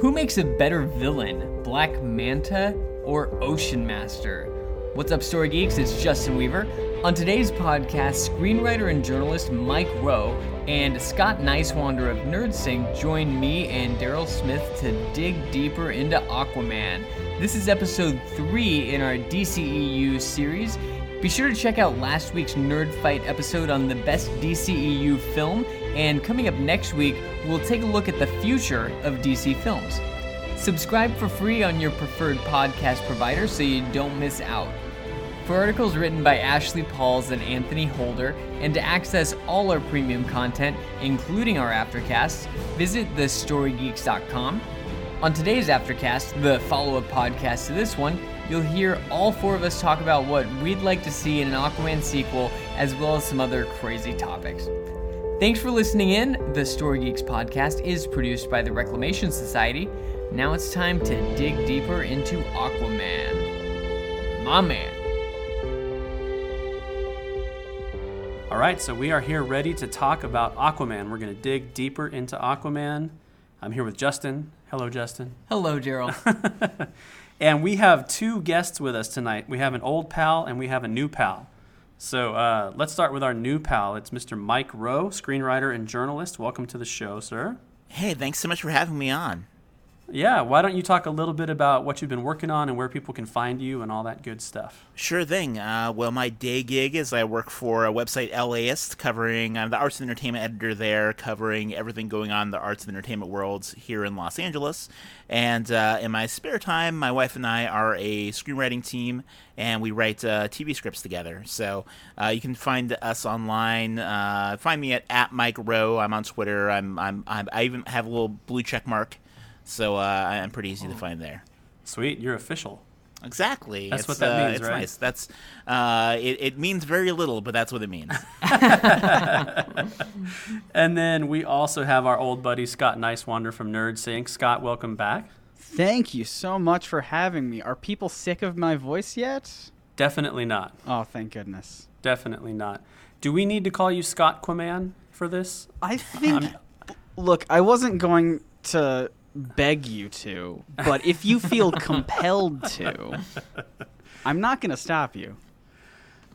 Who makes a better villain, Black Manta or Ocean Master? What's up, Story Geeks? It's Justin Weaver. On today's podcast, screenwriter and journalist Mike Roe and Scott Niswander of NerdSync join me and Daryl Smith to dig deeper into Aquaman. This is episode 3 in our DCEU series. Be sure to check out last week's Nerd Fight episode on the best DCEU film, and coming up next week, we'll take a look at the future of DC films. Subscribe for free on your preferred podcast provider so you don't miss out. For articles written by Ashley Pauls and Anthony Holder, and to access all our premium content, including our aftercasts, visit thestorygeeks.com. On today's aftercast, the follow up podcast to this one, you'll hear all four of us talk about what we'd like to see in an Aquaman sequel, as well as some other crazy topics. Thanks for listening in. The Story Geeks podcast is produced by the Reclamation Society. Now it's time to dig deeper into Aquaman. My man. All right, so we are here ready to talk about Aquaman. We're going to dig deeper into Aquaman. I'm here with Justin. Hello, Justin. Hello, Daryl. and we have two guests with us tonight. We have an old pal and we have a new pal. So uh, let's start with our new pal. It's Mr. Mike Roe, screenwriter and journalist. Welcome to the show, sir. Hey, thanks so much for having me on. Yeah, why don't you talk a little bit about what you've been working on and where people can find you and all that good stuff? Sure thing. Uh, well, my day gig is I work for a website, LAist, covering, I'm the arts and entertainment editor there, covering everything going on in the arts and entertainment worlds here in Los Angeles. And uh, in my spare time, my wife and I are a screenwriting team, and we write uh, TV scripts together. So uh, you can find us online. Uh, find me at, at Mike Roe. I'm on Twitter. I'm, I'm, I'm, I even have a little blue check mark so uh, I'm pretty easy to find there. Sweet, you're official. Exactly. That's it's, what that uh, means, it's right? Nice. That's uh, it, it means very little, but that's what it means. and then we also have our old buddy Scott Niswander from NerdSync. Scott, welcome back. Thank you so much for having me. Are people sick of my voice yet? Definitely not. Oh, thank goodness. Definitely not. Do we need to call you Scott Quaman for this? I think. look, I wasn't going to beg you to, but if you feel compelled to, I'm not going to stop you.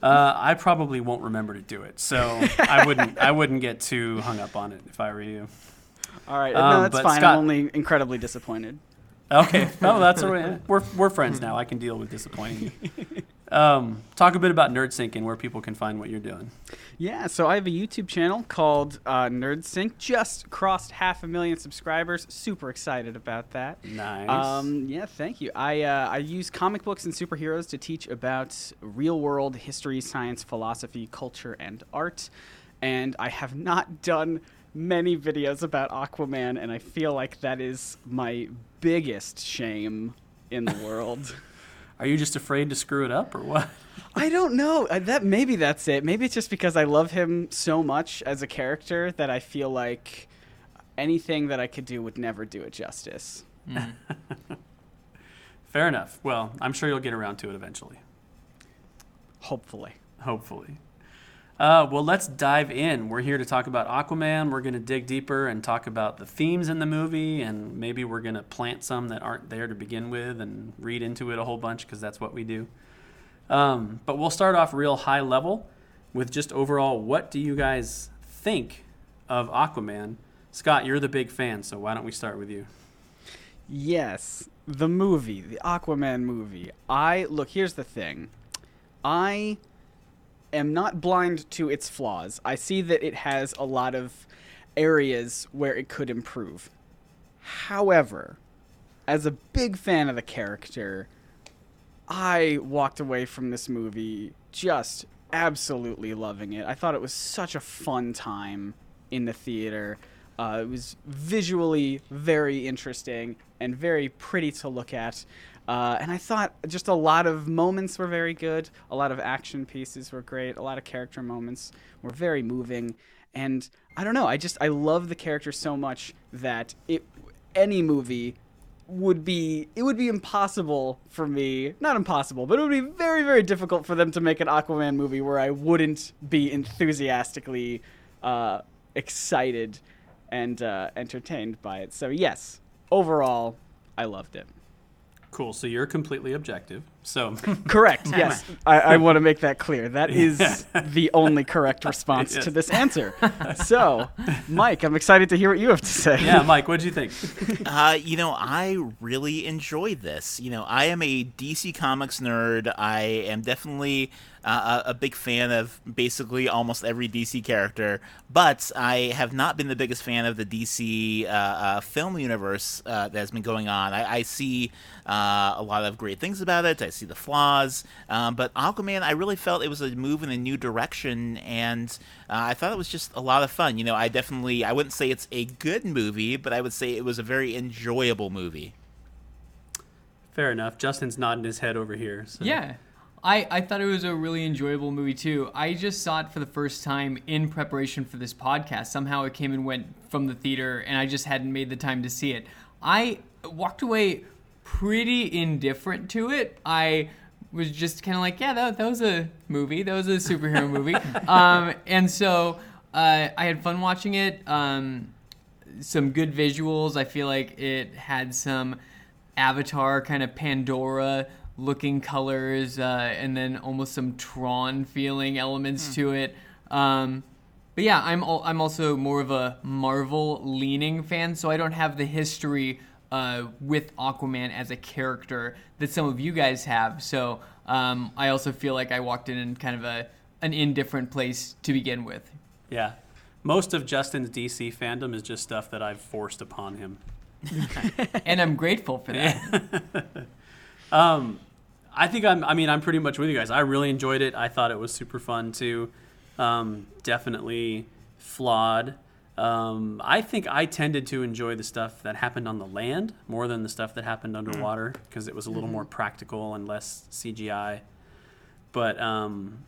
Uh, I probably won't remember to do it, so I wouldn't. I wouldn't get too hung up on it if I were you. All right, Um, no, that's fine. Scott- I'm only incredibly disappointed. Okay, no, that's all right. We're we're friends now. I can deal with disappointing you. Um, talk a bit about NerdSync and where people can find what you're doing. Yeah, so I have a YouTube channel called uh, NerdSync. Just crossed half a million subscribers. Super excited about that. Nice. Um, yeah, thank you. I uh, I use comic books and superheroes to teach about real world history, science, philosophy, culture, and art. And I have not done many videos about Aquaman, and I feel like that is my biggest shame in the world. Are you just afraid to screw it up, or what? I don't know. Uh, That maybe that's it. Maybe it's just because I love him so much as a character that I feel like anything that I could do would never do it justice. Fair enough. Well, I'm sure you'll get around to it eventually. Hopefully. Hopefully. Uh, well, let's dive in. We're here to talk about Aquaman. We're going to dig deeper and talk about the themes in the movie, and maybe we're going to plant some that aren't there to begin with and read into it a whole bunch because that's what we do. Um, but we'll start off real high level with just overall what do you guys think of Aquaman? Scott, you're the big fan, so why don't we start with you? Yes, the movie, the Aquaman movie. I look, here's the thing. I am not blind to its flaws. I see that it has a lot of areas where it could improve. However, as a big fan of the character, I walked away from this movie just absolutely loving it. I thought it was such a fun time in the theater. Uh, it was visually very interesting and very pretty to look at. Uh, and I thought just a lot of moments were very good. A lot of action pieces were great. A lot of character moments were very moving. And I don't know. I just I love the character so much that it any movie would be it would be impossible for me not impossible but it would be very very difficult for them to make an aquaman movie where i wouldn't be enthusiastically uh, excited and uh, entertained by it so yes overall, I loved it. Cool. So you're completely objective. So Correct. Yes, I, I want to make that clear. That is the only correct response Yes. to this answer. So, Mike, I'm excited to hear what you have to say. yeah, Mike, what do you think? Uh, you know, I really enjoyed this. You know, I am a DC Comics nerd. I am definitely uh, a a big fan of basically almost every DC character, but I have not been the biggest fan of the DC uh, uh, film universe uh, that has been going on. I, I see uh, a lot of great things about it. I see the flaws, um, but Aquaman, I really felt it was a move in a new direction, and uh, I thought it was just a lot of fun. You know, I definitely, I wouldn't say it's a good movie, but I would say it was a very enjoyable movie. Fair enough. Justin's nodding his head over here. So. Yeah. I, I thought it was a really enjoyable movie too. I just saw it for the first time in preparation for this podcast. Somehow it came and went from the theater, and I just hadn't made the time to see it. I walked away pretty indifferent to it. I was just kind of like, yeah, that, that was a movie. That was a superhero movie. Um, and so uh, I had fun watching it. Um, some good visuals. I feel like it had some Avatar kind of Pandora looking colors, uh, and then almost some Tron feeling elements to it. Um, but yeah, I'm al- I'm also more of a Marvel leaning fan, so I don't have the history uh, with Aquaman as a character that some of you guys have. So um, I also feel like I walked in in kind of a an indifferent place to begin with. Yeah. Most of Justin's DC fandom is just stuff that I've forced upon him. and I'm grateful for that. Um, I think I'm. I mean, I'm pretty much with you guys. I really enjoyed it. I thought it was super fun too. Um, definitely flawed. Um, I think I tended to enjoy the stuff that happened on the land more than the stuff that happened underwater because it was a little more practical and less CGI. But um,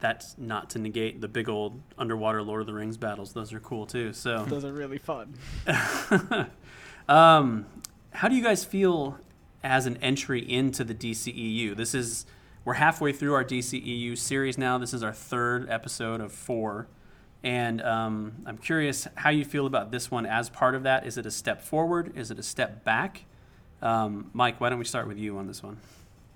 that's not to negate the big old underwater Lord of the Rings battles. Those are cool too. So Those are really fun. um, how do you guys feel as an entry into the DCEU? This is we're halfway through our DCEU series now. This is our third episode of four, and um, I'm curious how you feel about this one as part of that. Is it a step forward? Is it a step back? Um, Mike, why don't we start with you on this one?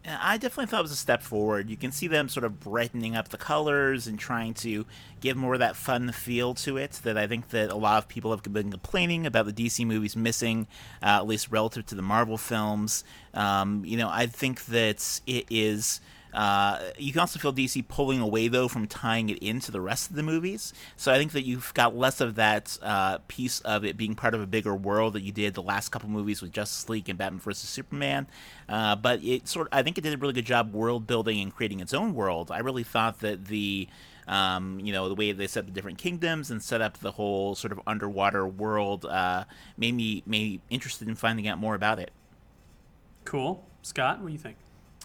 I definitely thought it was a step forward. You can see them sort of brightening up the colors and trying to give more of that fun feel to it that I think that a lot of people have been complaining about the DC movies missing, uh, at least relative to the Marvel films. Um, you know, I think that it is. Uh, you can also feel DC pulling away though from tying it into the rest of the movies. So I think that you've got less of that uh, piece of it being part of a bigger world that you did the last couple movies with Justice League and Batman vs Superman. Uh, but it sort I think it did a really good job world building and creating its own world. I really thought that the um, you know the way they set the different kingdoms and set up the whole sort of underwater world uh, made me made me interested in finding out more about it. Cool, Scott. What do you think?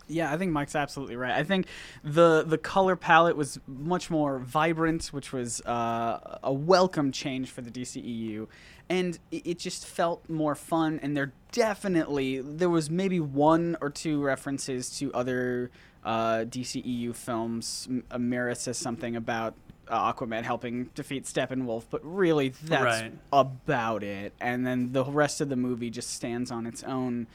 Yeah, I think Mike's absolutely right. I think the the color palette was much more vibrant, which was uh, a welcome change for the DCEU, and it, it just felt more fun. And there definitely there was maybe one or two references to other uh, DCEU films. M- uh, Mera says something about uh, Aquaman helping defeat Steppenwolf, but really that's Right. about it. And then the rest of the movie just stands on its own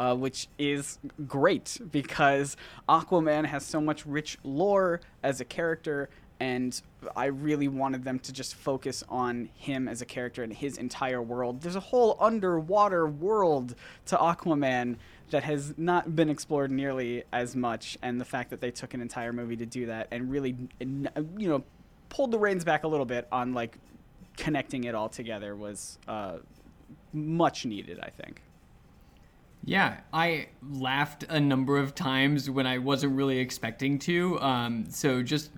uh, which is great because Aquaman has so much rich lore as a character, and I really wanted them to just focus on him as a character and his entire world. There's a whole underwater world to Aquaman that has not been explored nearly as much, and the fact that they took an entire movie to do that and really, you know, pulled the reins back a little bit on like connecting it all together was uh, much needed, I think. Yeah, I laughed a number of times when I wasn't really expecting to. Um, so just,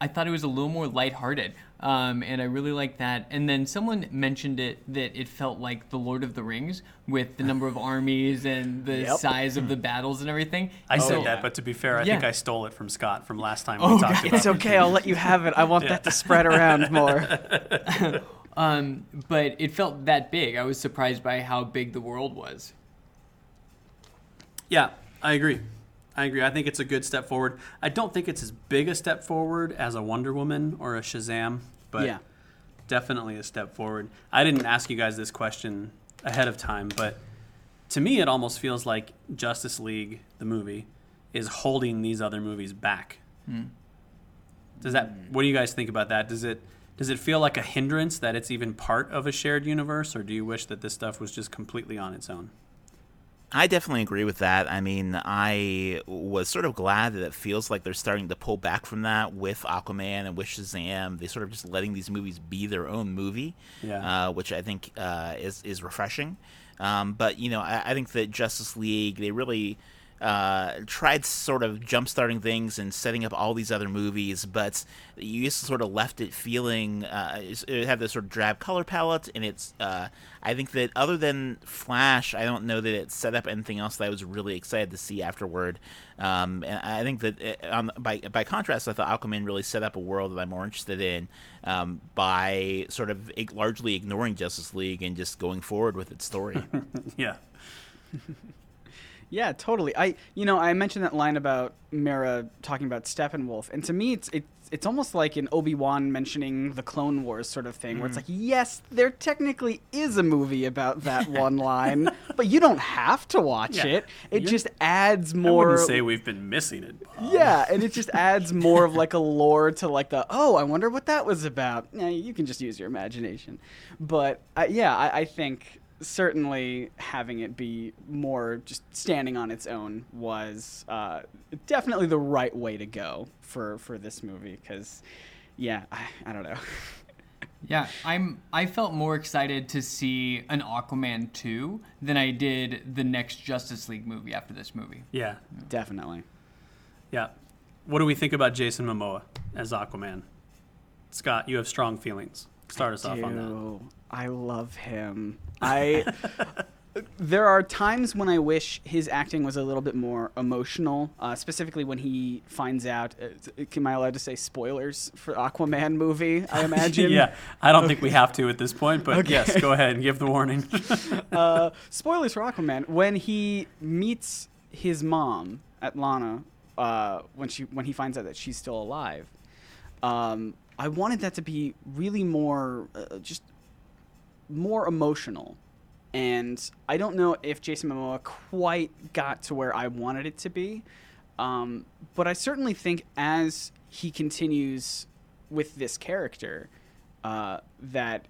I thought it was a little more lighthearted, um, and I really liked that. And then someone mentioned it that it felt like the Lord of the Rings with the number of armies and the Yep. size of the battles and everything. I said So- that, but to be fair, I Yeah. think I stole it from Scott from last time Oh, we talked God. about It's okay. I'll let you have it. I want that to spread around more. Um, but it felt that big. I was surprised by how big the world was. Yeah, I agree. I agree. I think it's a good step forward. I don't think it's as big a step forward as a Wonder Woman or a Shazam, but Yeah. definitely a step forward. I didn't ask you guys this question ahead of time, but to me, it almost feels like Justice League, the movie, is holding these other movies back. Hmm. Does that? Hmm. What do you guys think about that? Does it does it feel like a hindrance that it's even part of a shared universe, or do you wish that this stuff was just completely on its own? I definitely agree with that. I mean, I was sort of glad that it feels like they're starting to pull back from that with Aquaman and with Shazam. They sort of just letting these movies be their own movie, Yeah. uh, which I think uh, is is refreshing. Um, but you know, I, I think that Justice League they really uh, tried sort of jump-starting things and setting up all these other movies, but you just sort of left it feeling uh, it had this sort of drab color palette, and it's. Uh, I think that other than Flash, I don't know that it set up anything else that I was really excited to see afterward. Um, and I think that it, um, by by contrast, I thought Aquaman really set up a world that I'm more interested in um, by sort of largely ignoring Justice League and just going forward with its story. Yeah. Yeah, totally. I you know I mentioned that line about Mera talking about Steppenwolf, and to me it's it's it's almost like an Obi Wan mentioning the Clone Wars sort of thing, where it's like yes, there technically is a movie about that one line, but you don't have to watch Yeah. it. It You're- just adds I more. wouldn't say we've been missing it. Bob. yeah, and it just adds more of like a lore to like the oh, I wonder what that was about. Yeah, you can just use your imagination, but uh, yeah, I, I think certainly having it be more just standing on its own was uh, definitely the right way to go for for this movie because yeah, I, I don't know. Yeah, I'm. I felt more excited to see an Aquaman two than I did the next Justice League movie after this movie. Yeah. definitely. Yeah. What do we think about Jason Momoa as Aquaman? Scott, you have strong feelings. Start us off on that. Dude, I love him. I there are times when I wish his acting was a little bit more emotional, uh, specifically when he finds out. Uh, am I allowed to say spoilers for Aquaman movie? I imagine. yeah, I don't think we have to at this point, but Okay. yes, go ahead and give the warning. uh, spoilers for Aquaman. When he meets his mom Atlanna, uh, when she when he finds out that she's still alive, um, I wanted that to be really more uh, just more emotional. And I don't know if Jason Momoa quite got to where I wanted it to be, um, but I certainly think as he continues with this character, uh, that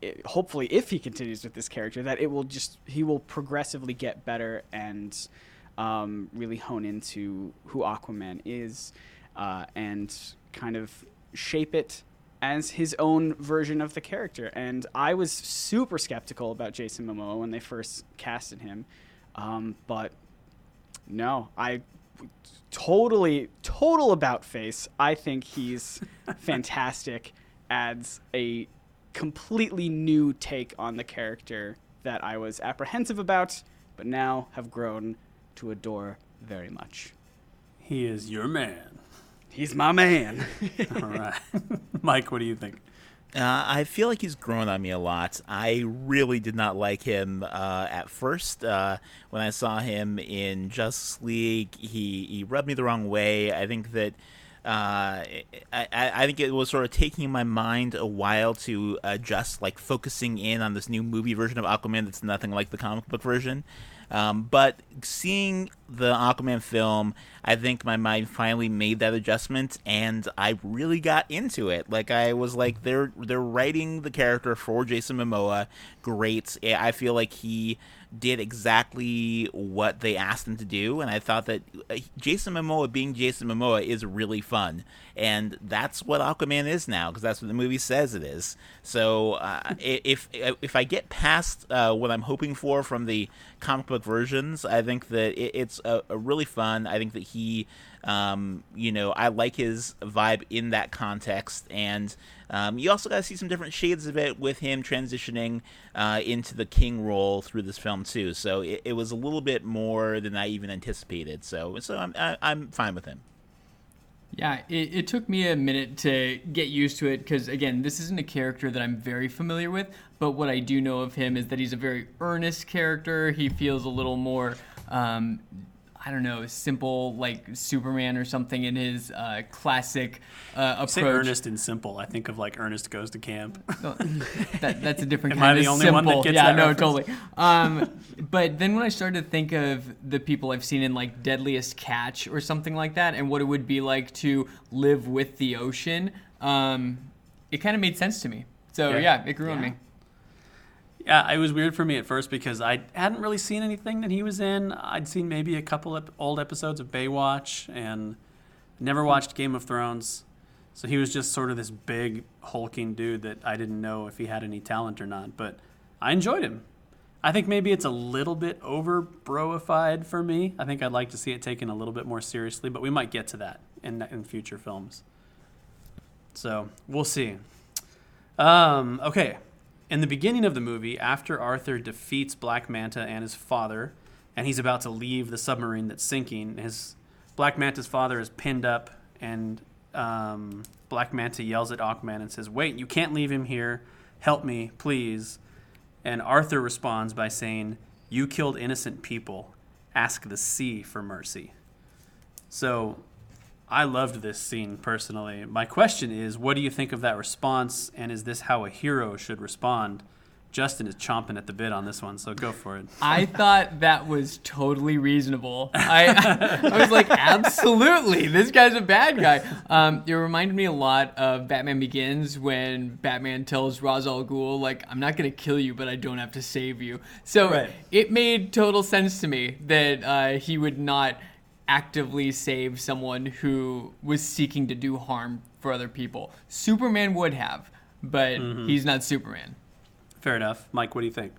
it, hopefully if he continues with this character that it will just he will progressively get better and um, really hone into who aquaman is uh, and kind of shape it as his own version of the character and i was super skeptical about jason momoa when they first casted him um, but no i totally total about face i think he's fantastic adds a completely new take on the character that I was apprehensive about, but now have grown to adore very much. he is your man. He's my man. All right. Mike, what do you think? Uh, I feel like he's grown on me a lot. I really did not like him uh, at first. Uh, when I saw him in Justice League, he, he rubbed me the wrong way. I think that uh, I, I I think it was sort of taking my mind a while to adjust, like focusing in on this new movie version of Aquaman that's nothing like the comic book version. Um, but seeing the Aquaman film, I think my mind finally made that adjustment, and I really got into it. Like I was like, they're they're writing the character for Jason Momoa, great. I feel like he did exactly what they asked him to do, and I thought that uh, Jason Momoa being Jason Momoa is really fun, and that's what Aquaman is now because that's what the movie says it is. So uh, if if I get past uh, what I'm hoping for from the comic book versions, I think that it, it's a, a really fun. I think that he, um, you know, I like his vibe in that context, and um, you also got to see some different shades of it with him transitioning uh, into the king role through this film too. So it, it was a little bit more than I even anticipated. So so I'm I, I'm fine with him. Yeah, it, it took me a minute to get used to it because, again, this isn't a character that I'm very familiar with. But what I do know of him is that he's a very earnest character. He feels a little more, um, I don't know, simple like Superman or something in his uh, classic uh, approach. Say Ernest and simple. I think of like Ernest goes to camp. that, that's a different Am kind I the of only simple. one that gets yeah, that no, reference? totally. Um, but then when I started to think of the people I've seen in like Deadliest Catch or something like that, and what it would be like to live with the ocean, um, it kind of made sense to me. So Yeah. yeah, it grew on me. Yeah, it was weird for me at first because I hadn't really seen anything that he was in. I'd seen maybe a couple of old episodes of Baywatch and never watched Game of Thrones. So he was just sort of this big hulking dude that I didn't know if he had any talent or not, but I enjoyed him. I think maybe it's a little bit over broified for me. I think I'd like to see it taken a little bit more seriously, but we might get to that in in future films. So we'll see. Um, okay. In the beginning of the movie, after Arthur defeats Black Manta and his father, and he's about to leave the submarine that's sinking, his Black Manta's father is pinned up, and um, Black Manta yells at Aquaman and says, "Wait, you can't leave him here. Help me, please." And Arthur responds by saying, "You killed innocent people. Ask the sea for mercy." So I loved this scene personally. My question is, what do you think of that response, and is this how a hero should respond? Justin is chomping at the bit on this one, so go for it. I thought that was totally reasonable. I, I was like, absolutely, this guy's a bad guy. Um, it reminded me a lot of Batman Begins when Batman tells Ra's al Ghul, like, I'm not gonna kill you, but I don't have to save you. So Right. it made total sense to me that uh, he would not actively save someone who was seeking to do harm for other people. Superman would have, but he's not Superman. Fair enough, Mike. What do you think?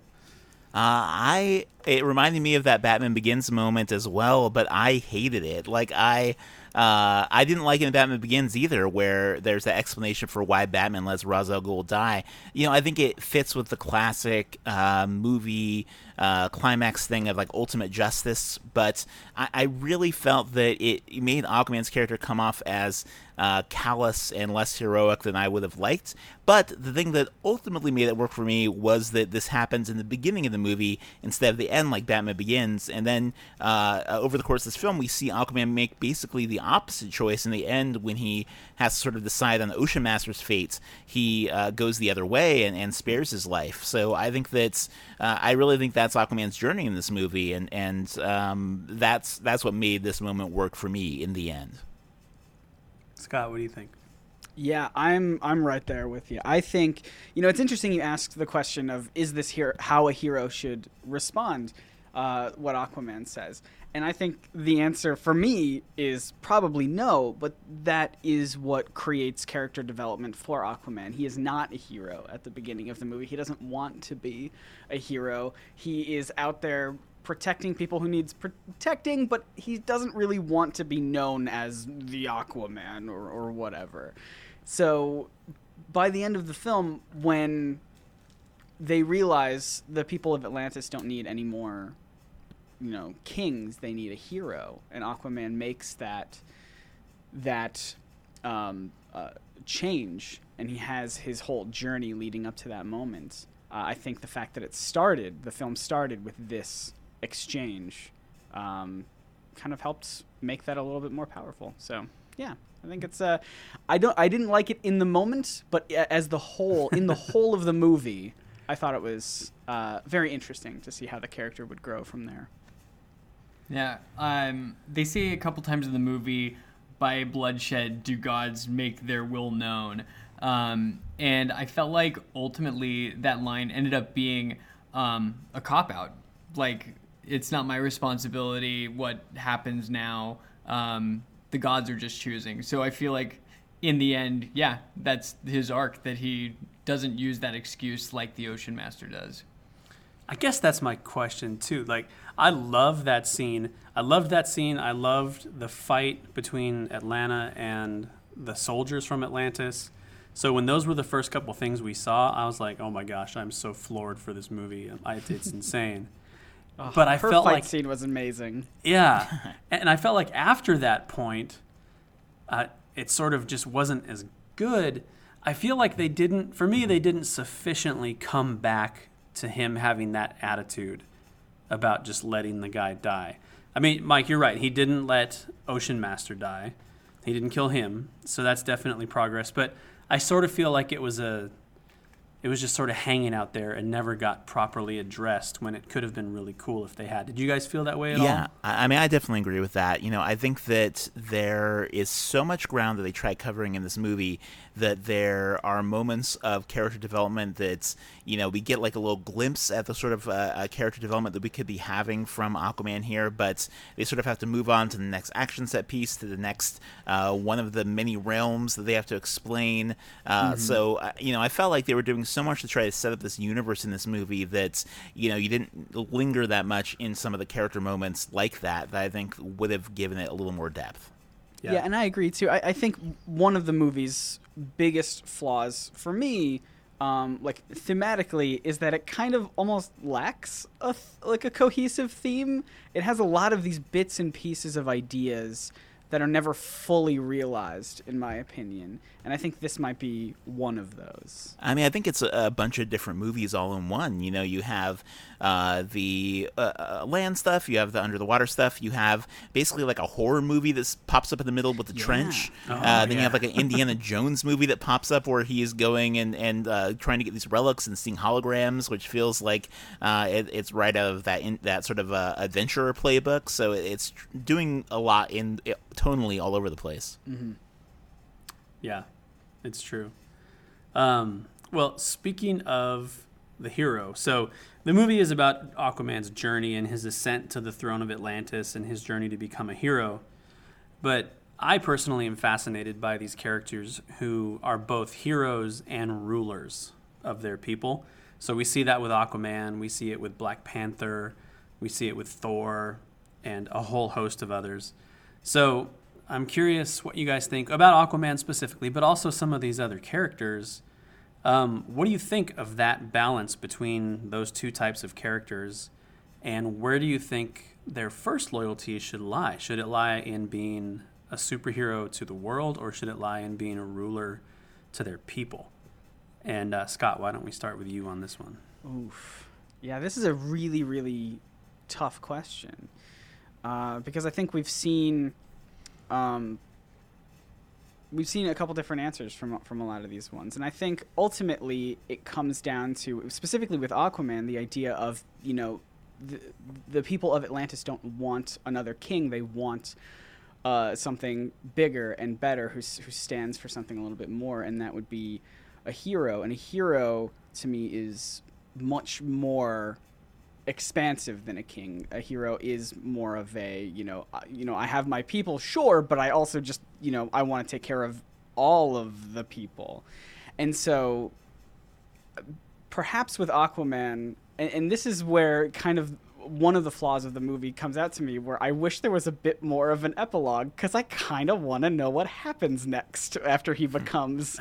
Uh, I it reminded me of that Batman Begins moment as well, but I hated it. Like I uh, I didn't like it in Batman Begins either, where there's that explanation for why Batman lets Ra's al Ghul die. You know, I think it fits with the classic uh, movie uh, climax thing of like ultimate justice, but I, I really felt that it, made Aquaman's character come off as uh, callous and less heroic than I would have liked. But the thing that ultimately made it work for me was that this happens in the beginning of the movie instead of the end, like Batman Begins. And then uh, uh, over the course of this film, we see Aquaman make basically the opposite choice in the end when he has to sort of decide on the Ocean Master's fate. He uh, goes the other way and, and spares his life. So I think that's uh, I really think that's Aquaman's journey in this movie, and and um, that's that's what made this moment work for me in the end. Scott, what do you think? Yeah, I'm I'm right there with you. I think you know it's interesting you asked the question of is this here how a hero should respond, uh, what Aquaman says, and I think the answer for me is probably no. But that is what creates character development for Aquaman. He is not a hero at the beginning of the movie. He doesn't want to be a hero. He is out there protecting people who needs protecting, but he doesn't really want to be known as the Aquaman or, or whatever. So by the end of the film, when they realize the people of Atlantis don't need any more, you know, kings, they need a hero, and Aquaman makes that that um, uh, change, and he has his whole journey leading up to that moment. Uh, I think the fact that it started, the film started with this exchange, um, kind of helped make that a little bit more powerful. So yeah, I think it's. Uh, I don't. I didn't like it in the moment, but as the whole, in the whole of the movie, I thought it was uh, very interesting to see how the character would grow from there. Yeah, um, they say a couple times in the movie, by bloodshed do gods make their will known. Um, and I felt like ultimately that line ended up being um, a cop out. Like, it's not my responsibility what happens now. Um, the gods are just choosing. So I feel like in the end, yeah, that's his arc that he doesn't use that excuse like the Ocean Master does. I guess that's my question too. Like, I love that scene. I loved that scene. I loved the fight between Atlanna and the soldiers from Atlantis. So when those were the first couple things we saw, I was like, "Oh my gosh, I'm so floored for this movie. I, it's insane." but I Her felt fight like scene was amazing. Yeah, and I felt like after that point, uh, it sort of just wasn't as good. I feel like they didn't, for me, they didn't sufficiently come back to him having that attitude about just letting the guy die. I mean, Mike, you're right. He didn't let Ocean Master die. He didn't kill him, so that's definitely progress. But I sort of feel like it was a it was just sort of hanging out there and never got properly addressed when it could have been really cool if they had. Did you guys feel that way at yeah, all? I I mean, I definitely agree with that. You know, I think that there is so much ground that they try covering in this movie that there are moments of character development that you know we get like a little glimpse at the sort of uh, uh, character development that we could be having from Aquaman here, but they sort of have to move on to the next action set piece, to the next uh, one of the many realms that they have to explain. Uh, So uh, you know, I felt like they were doing so much to try to set up this universe in this movie that you know you didn't linger that much in some of the character moments like that that I think would have given it a little more depth. Yeah. and I agree too. I, I think one of the movie's biggest flaws for me, um, like thematically, is that it kind of almost lacks a th- like a cohesive theme. It has a lot of these bits and pieces of ideas that are never fully realized, in my opinion. And I think this might be one of those. I mean, I think it's a, a bunch of different movies all in one. You know, you have uh, the uh, uh, land stuff, you have the under the water stuff, you have basically like a horror movie that pops up in the middle with the trench. Oh, uh, then you have like an Indiana Jones movie that pops up where he is going and and uh, trying to get these relics and seeing holograms, which feels like uh, it, it's right out of that in, that sort of uh, adventurer playbook. So it's doing a lot in it, tonally all over the place. Yeah, it's true. Um, well, speaking of the hero, so the movie is about Aquaman's journey and his ascent to the throne of Atlantis and his journey to become a hero. But I personally am fascinated by these characters who are both heroes and rulers of their people. So we see that with Aquaman, we see it with Black Panther, we see it with Thor, and a whole host of others. So I'm curious what you guys think about Aquaman specifically, but also some of these other characters. Um, what do you think of that balance between those two types of characters, and where do you think their first loyalty should lie? Should it lie in being a superhero to the world, or should it lie in being a ruler to their people? And uh, Scott, why don't we start with you on this one? Oof. Yeah, this is a really, really tough question uh, because I think we've seen um, we've seen a couple different answers from from a lot of these ones, and I think ultimately it comes down to specifically with Aquaman the idea of you know the, the people of Atlantis don't want another king; they want uh, something bigger and better who, who stands for something a little bit more, and that would be a hero. And a hero to me is much more expansive than a king. A hero is more of a you know uh, you know I have my people, sure, but I also just you know I want to take care of all of the people, and so perhaps with Aquaman, and, and this is where kind of one of the flaws of the movie comes out to me, where I wish there was a bit more of an epilogue because I kind of want to know what happens next after he becomes,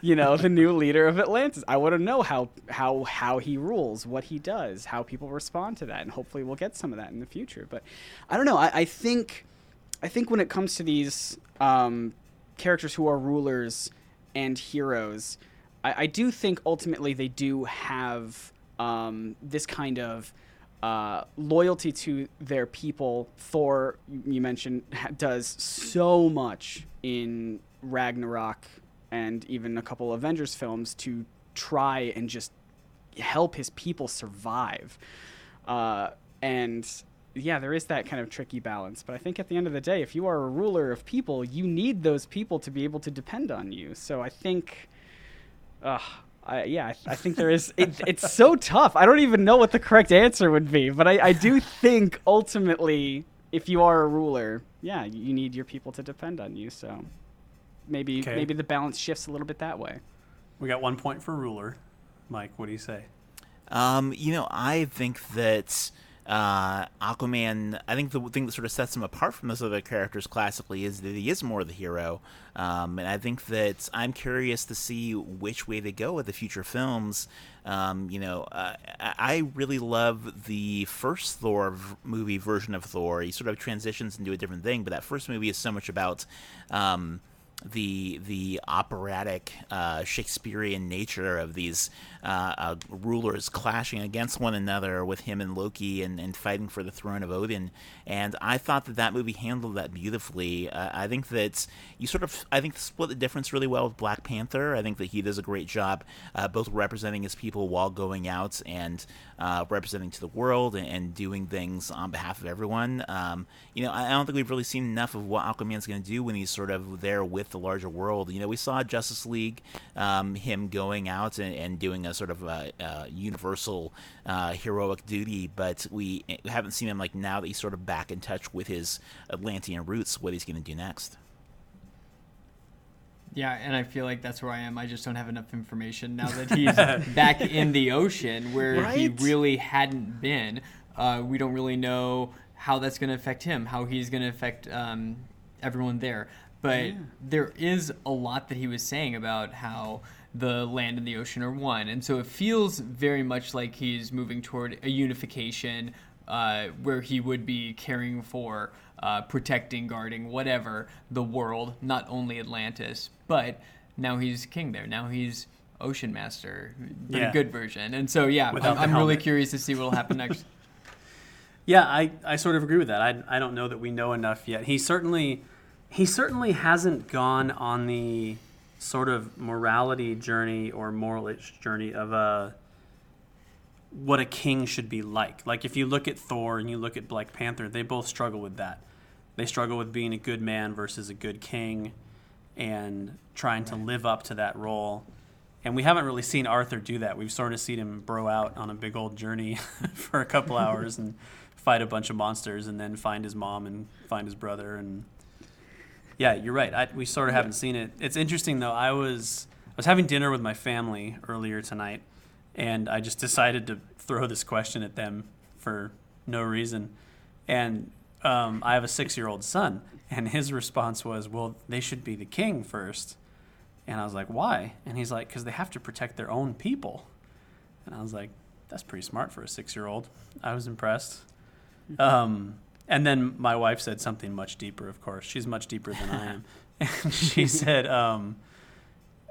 you know, the new leader of Atlantis. I want to know how how how he rules, what he does, how people respond to that, and hopefully we'll get some of that in the future. But I don't know. I, I think I think when it comes to these um, characters who are rulers and heroes, I, I do think ultimately they do have um, this kind of uh, loyalty to their people. Thor, you mentioned, does so much in Ragnarok and even a couple Avengers films to try and just help his people survive. Uh, and yeah, there is that kind of tricky balance. But I think at the end of the day, if you are a ruler of people, you need those people to be able to depend on you. So I think, uh, I, yeah, I, I think there is. It, it's so tough. I don't even know what the correct answer would be. But I, I do think ultimately, if you are a ruler, yeah, you need your people to depend on you. So maybe Okay. maybe the balance shifts a little bit that way. We got one point for ruler. Mike, what do you say? Um, you know, I think that uh, Aquaman. I think the thing that sort of sets him apart from those other characters classically is that he is more the hero. Um, and I think that I'm curious to see which way they go with the future films. Um, you know, uh, I really love the first Thor v- movie version of Thor. He sort of transitions into a different thing, but that first movie is so much about. Um, the the operatic uh, Shakespearean nature of these uh, uh, rulers clashing against one another with him and Loki and, and fighting for the throne of Odin. And I thought that that movie handled that beautifully. Uh, I think that you sort of I think split the difference really well with Black Panther. I think that he does a great job uh, both representing his people while going out and uh, representing to the world and, and, doing things on behalf of everyone. Um, you know, I, I don't think we've really seen enough of what Aquaman's going to do when he's sort of there with the larger world. You know, we saw Justice League, um, him going out and, and, doing a sort of a, a universal uh, heroic duty, but we haven't seen him like now that he's sort of back in touch with his Atlantean roots. What he's going to do next. Yeah, and I feel like that's where I am. I just don't have enough information now that he's back in the ocean where right? he really hadn't been. Uh, we don't really know how that's going to affect him, how he's going to affect um, everyone there. But yeah. there is a lot that he was saying about how the land and the ocean are one. And so it feels very much like he's moving toward a unification uh, where he would be caring for, uh, protecting, guarding, whatever, the world, not only Atlantis. But now he's king there. Now he's Ocean Master, but yeah. a good version. And so, yeah, Without I'm, I'm really curious to see what will happen next. Yeah, I, I sort of agree with that. I, I don't know that we know enough yet. He certainly he certainly hasn't gone on the sort of morality journey or moralist journey of a what a king should be like. Like if you look at Thor and you look at Black Panther, they both struggle with that. They struggle with being a good man versus a good king and trying to live up to that role. And we haven't really seen Arthur do that. We've sort of seen him bro out on a big old journey for a couple hours and fight a bunch of monsters and then find his mom and find his brother and yeah, you're right. I, we sort of haven't seen it. It's interesting though. I was I was having dinner with my family earlier tonight, and I just decided to throw this question at them for no reason. And um, I have a six-year-old son, and his response was, "Well, they should be the king first. And I was like, "Why?" And he's like, "Because they have to protect their own people." And I was like, "That's pretty smart for a six-year-old." I was impressed. Um, and then my wife said something much deeper, of course. She's much deeper than I am. and she said, um,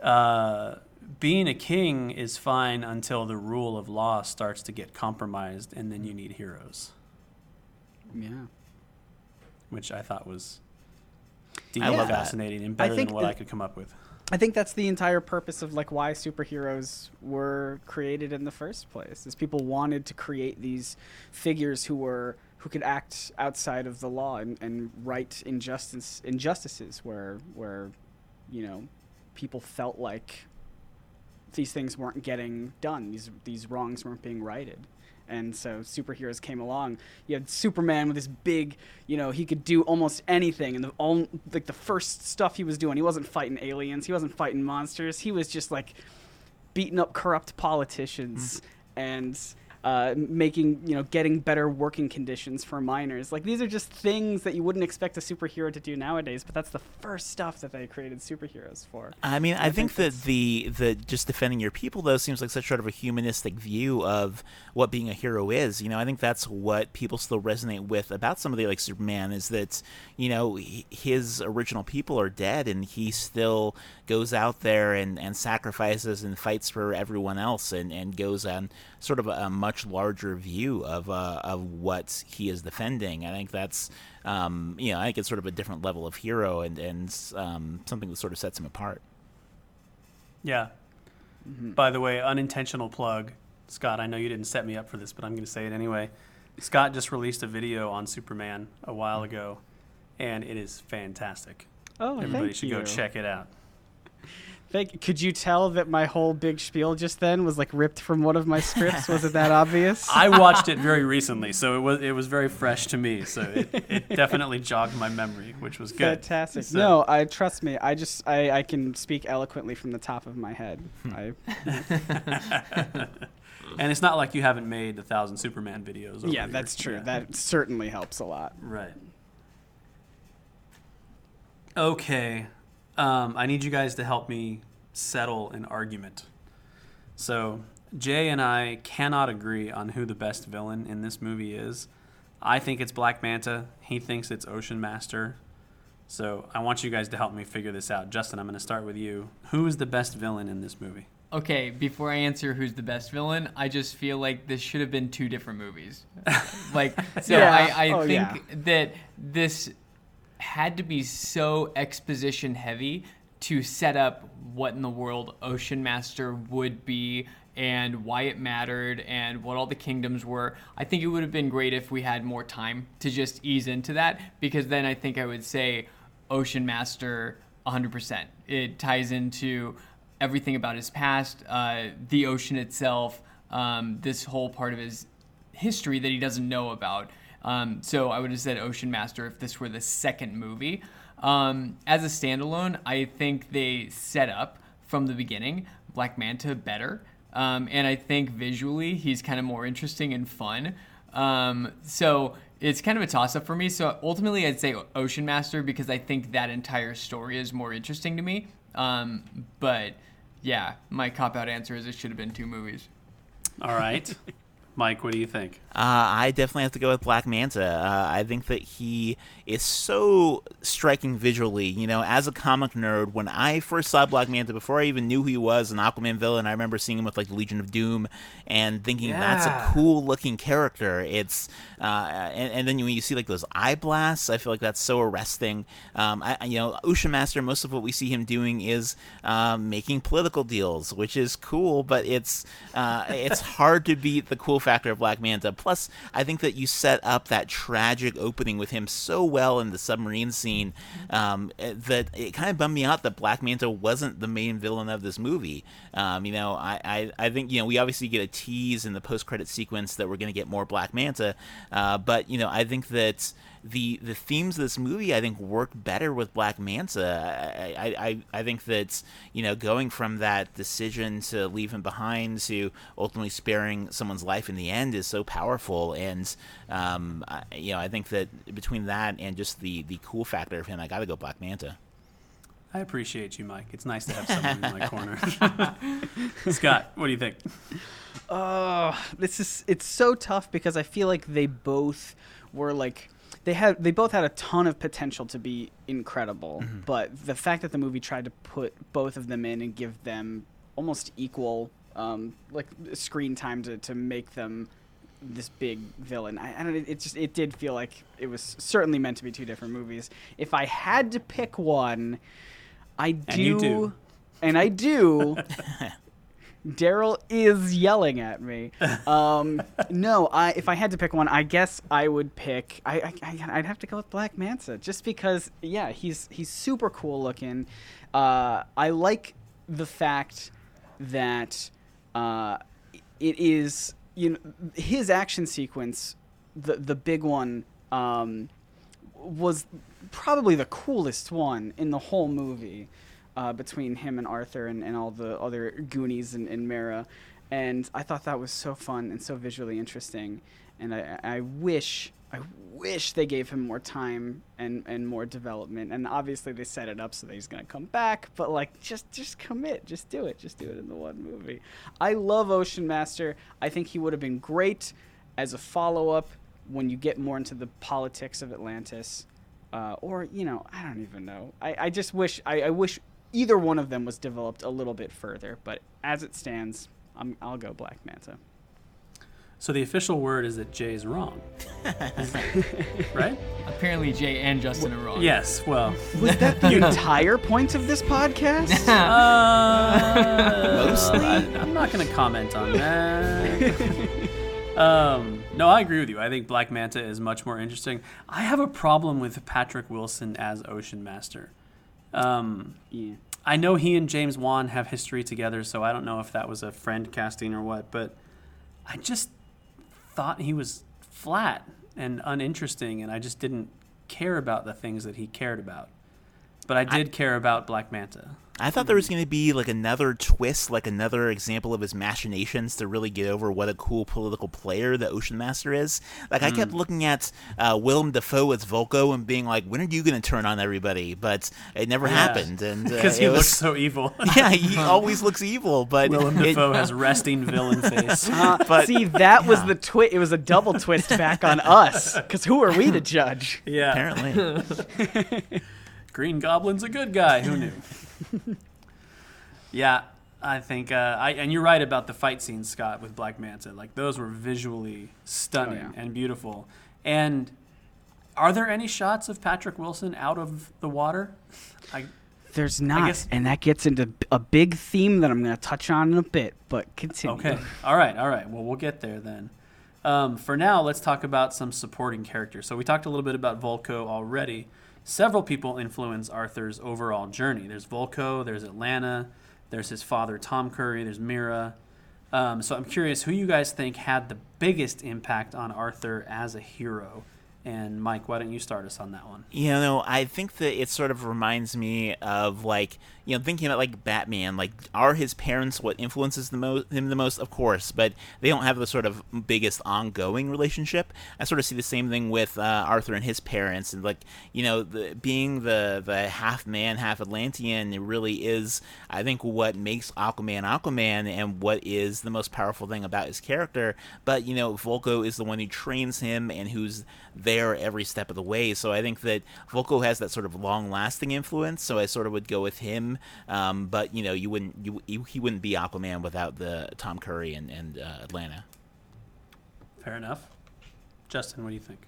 uh, being a king is fine until the rule of law starts to get compromised, and then you need heroes. Yeah. Which I thought was deeply fascinating and better than what I could come up with. I think that's the entire purpose of like why superheroes were created in the first place. Is people wanted to create these figures who were who could act outside of the law and, and right injustice injustices where where you know people felt like these things weren't getting done these these wrongs weren't being righted and so superheroes came along you had superman with this big you know he could do almost anything and the all like the first stuff he was doing he wasn't fighting aliens he wasn't fighting monsters he was just like beating up corrupt politicians mm. and uh, making you know getting better working conditions for miners. Like these are just things that you wouldn't expect a superhero to do nowadays, but that's the first stuff that they created superheroes for. I mean, I, I think, think that the the just defending your people though seems like such sort of a humanistic view of what being a hero is. You know, I think that's what people still resonate with about somebody like Superman is that you know his original people are dead and he still goes out there and, and sacrifices and fights for everyone else and, and goes on sort of a, a much larger view of uh, of what he is defending. I think that's um, you know I think it's sort of a different level of hero and and um, something that sort of sets him apart. Yeah. Mm-hmm. By the way, unintentional plug, Scott. I know you didn't set me up for this, but I'm going to say it anyway. Scott just released a video on Superman a while ago, and it is fantastic. Oh, everybody should you. go check it out. Thank. Could you tell that my whole big spiel just then was like ripped from one of my scripts? was it that obvious? I watched it very recently, so it was it was very fresh to me. So it, it definitely jogged my memory, which was good. Fantastic. So. No, I trust me. I just I, I can speak eloquently from the top of my head. Hmm. I. and it's not like you haven't made a thousand Superman videos. yeah, that's true. Yeah. That certainly helps a lot. Right. Okay. Um, I need you guys to help me settle an argument. So, Jay and I cannot agree on who the best villain in this movie is. I think it's Black Manta. He thinks it's Ocean Master. So I want you guys to help me figure this out. Justin, I'm going to start with you. Who is the best villain in this movie? Okay, before I answer who's the best villain, I just feel like this should have been two different movies. like, so Yeah. I, I Oh, think yeah. that this had to be so exposition heavy to set up what in the world Ocean Master would be and why it mattered and what all the kingdoms were. I think it would have been great if we had more time to just ease into that because then I think I would say Ocean Master 100%. It ties into everything about his past, uh, the ocean itself, um, this whole part of his history that he doesn't know about. Um, so I would have said Ocean Master if this were the second movie. Um, as a standalone, I think they set up from the beginning Black Manta better. Um, and I think visually he's kind of more interesting and fun. Um, so it's kind of a toss up for me. So ultimately, I'd say Ocean Master because I think that entire story is more interesting to me. Um, but yeah, my cop out answer is it should have been two movies. All right. Mike, what do you think? Uh, I definitely have to go with Black Manta. Uh, I think that he is so striking visually. You know, as a comic nerd, when I first saw Black Manta, before I even knew who he was, an Aquaman villain, I remember seeing him with like the Legion of Doom and thinking that's a cool looking character. It's uh, and, and then when you see like those eye blasts, I feel like that's so arresting. Um, I, I- you know, Ocean Master. Most of what we see him doing is um, making political deals, which is cool, but it's uh, it's hard to beat the cool factor of Black Manta. Plus, I think that you set up that tragic opening with him so well in the submarine scene um, eh, that it kind of bummed me out that Black Manta wasn't the main villain of this movie. Um, you know, I, I, I think you know we obviously get a tease in the post credit sequence that we're going to get more Black Manta, uh, but you know I think that the the themes of this movie I think work better with Black Manta. I, I, I, I think that you know going from that decision to leave him behind to ultimately sparing someone's life in the end is so powerful, and um, I, you know I think that between that and just the the cool factor of him, I got to go Black Manta. I appreciate you, Mike. It's nice to have someone in my corner. Scott, what do you think? Oh, this is it's so tough because I feel like they both were like they had they both had a ton of potential to be incredible, but the fact that the movie tried to put both of them in and give them almost equal um, like screen time to, to make them this big villain. I, I don't. It, just it did feel like it was certainly meant to be two different movies. If I had to pick one, I do, And do. and I do. Daryl is yelling at me. Um, no, I if I had to pick one, I guess I would pick. I, I I'd have to go with Black Manta, just because. Yeah, he's he's super cool looking. Uh, I like the fact that uh, it is you know his action sequence, the the big one. Um, was probably the coolest one in the whole movie uh, between him and Arthur and, and all the other Goonies and, and Mera. And I thought that was so fun and so visually interesting. And I, I wish, I wish they gave him more time and, and more development. And obviously they set it up so that he's going to come back. But like, just, just commit, just do it, just do it in the one movie. I love Ocean Master. I think he would have been great as a follow up when you get more into the politics of Atlantis, uh, or you know, I don't even know. I, I just wish I, I wish either one of them was developed a little bit further. But as it stands, I'm, I'll go Black Manta. So the official word is that Jay is wrong. right? Apparently, Jay and Justin are wrong. Yes. Well, Was that the entire point of this podcast? uh, Mostly. I, I'm not going to comment on that. um, no, I agree with you. I think Black Manta is much more interesting. I have a problem with Patrick Wilson as Ocean Master. Um, yeah. I know he and James Wan have history together, so I don't know if that was a friend casting or what, but I just thought he was flat and uninteresting, and I just didn't care about the things that he cared about. But I did care about Black Manta. I thought there was going to be like another twist, like another example of his machinations to really get over what a cool political player the Ocean Master is. Like I kept looking at uh, Willem Dafoe as Vulko and being like, "When are you going to turn on everybody?" But it never Yeah. happened, and uh, Because he it looks so evil. yeah, he always looks evil. But Willem it- Dafoe has resting villain face. Uh, But- see, that was the twist. It was a double twist back on us. Because who are we to judge? Yeah. apparently. Green Goblin's a good guy. Who knew? yeah, I think, uh, I, and you're right about the fight scenes, Scott, with Black Manta. Like, those were visually stunning Oh, yeah. and beautiful. And are there any shots of Patrick Wilson out of the water? I, There's not, guess- and that gets into a big theme that I'm going to touch on in a bit. But continue. Okay. All right. All right. Well, we'll get there then. Um, for now, let's talk about some supporting characters. So we talked a little bit about Vulko already. Several people influence Arthur's overall journey. There's Vulko. There's Atlanna. There's his father Tom Curry. There's Mera. Um, so I'm curious who you guys think had the biggest impact on Arthur as a hero. And Mike, why don't you start us on that one? You know, I think that it sort of reminds me of like you know thinking about like Batman. Like, are his parents what influences the most him the most? Of course, but they don't have the sort of biggest ongoing relationship. I sort of see the same thing with uh, Arthur and his parents, and like you know, the, being the the half man, half Atlantean, it really is. I think what makes Aquaman Aquaman, and what is the most powerful thing about his character. But you know, Vulko is the one who trains him and who's there every step of the way. So I think that Vulko has that sort of long-lasting influence. So I sort of would go with him. Um, but you know, you wouldn't you, you he wouldn't be Aquaman without the Tom Curry and and uh, Atlanna. Fair enough. Justin, what do you think?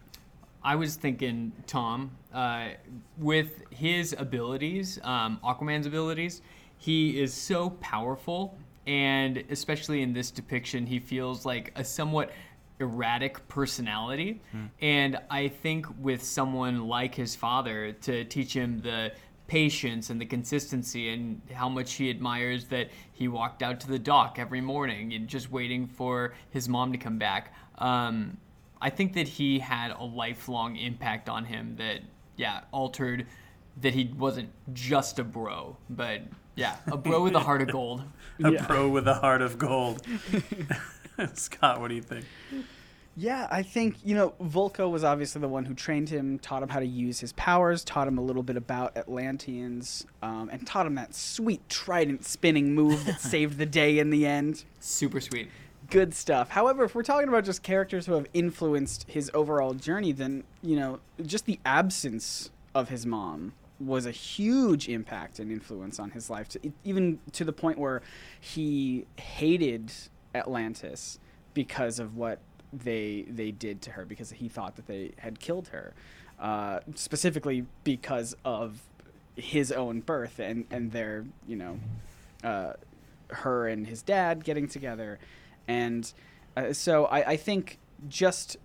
I was thinking Tom, uh, with his abilities, um, Aquaman's abilities, he is so powerful, and especially in this depiction, he feels like a somewhat erratic personality. And I think with someone like his father to teach him the patience and the consistency and how much he admires that he walked out to the dock every morning and just waiting for his mom to come back. Um, I think that he had a lifelong impact on him that, yeah, altered that he wasn't just a bro, but yeah, a bro with a heart of gold. A Yeah. pro with a heart of gold. Scott, what do you think? Yeah, I think, you know, Vulko was obviously the one who trained him, taught him how to use his powers, taught him a little bit about Atlanteans, um, and taught him that sweet trident spinning move that saved the day in the end. Super sweet. Good stuff. However, if we're talking about just characters who have influenced his overall journey, then, you know, just the absence of his mom was a huge impact and influence on his life, to, even to the point where he hated Atlantis because of what they they did to her because he thought that they had killed her, uh, specifically because of his own birth and and their you know, uh, her and his dad getting together, and uh, so I, I think just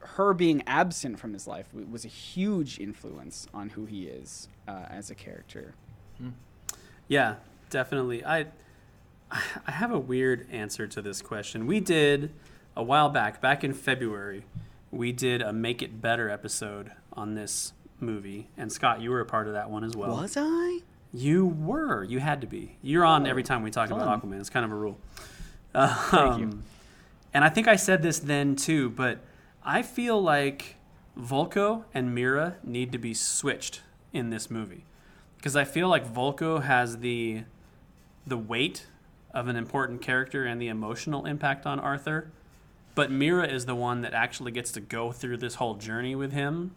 her being absent from his life was a huge influence on who he is uh, as a character. Yeah, definitely. I I have a weird answer to this question. We did a while back, back in February, we did a Make It Better episode on this movie, and Scott, you were a part of that one as well. Was I? You were. You had to be. You're on Oh, every time we talk fun. about Aquaman. It's kind of a rule. Um, Thank you. And I think I said this then too, but I feel like Vulko and Mera need to be switched in this movie because I feel like Vulko has the the weight of an important character and the emotional impact on Arthur, but Mera is the one that actually gets to go through this whole journey with him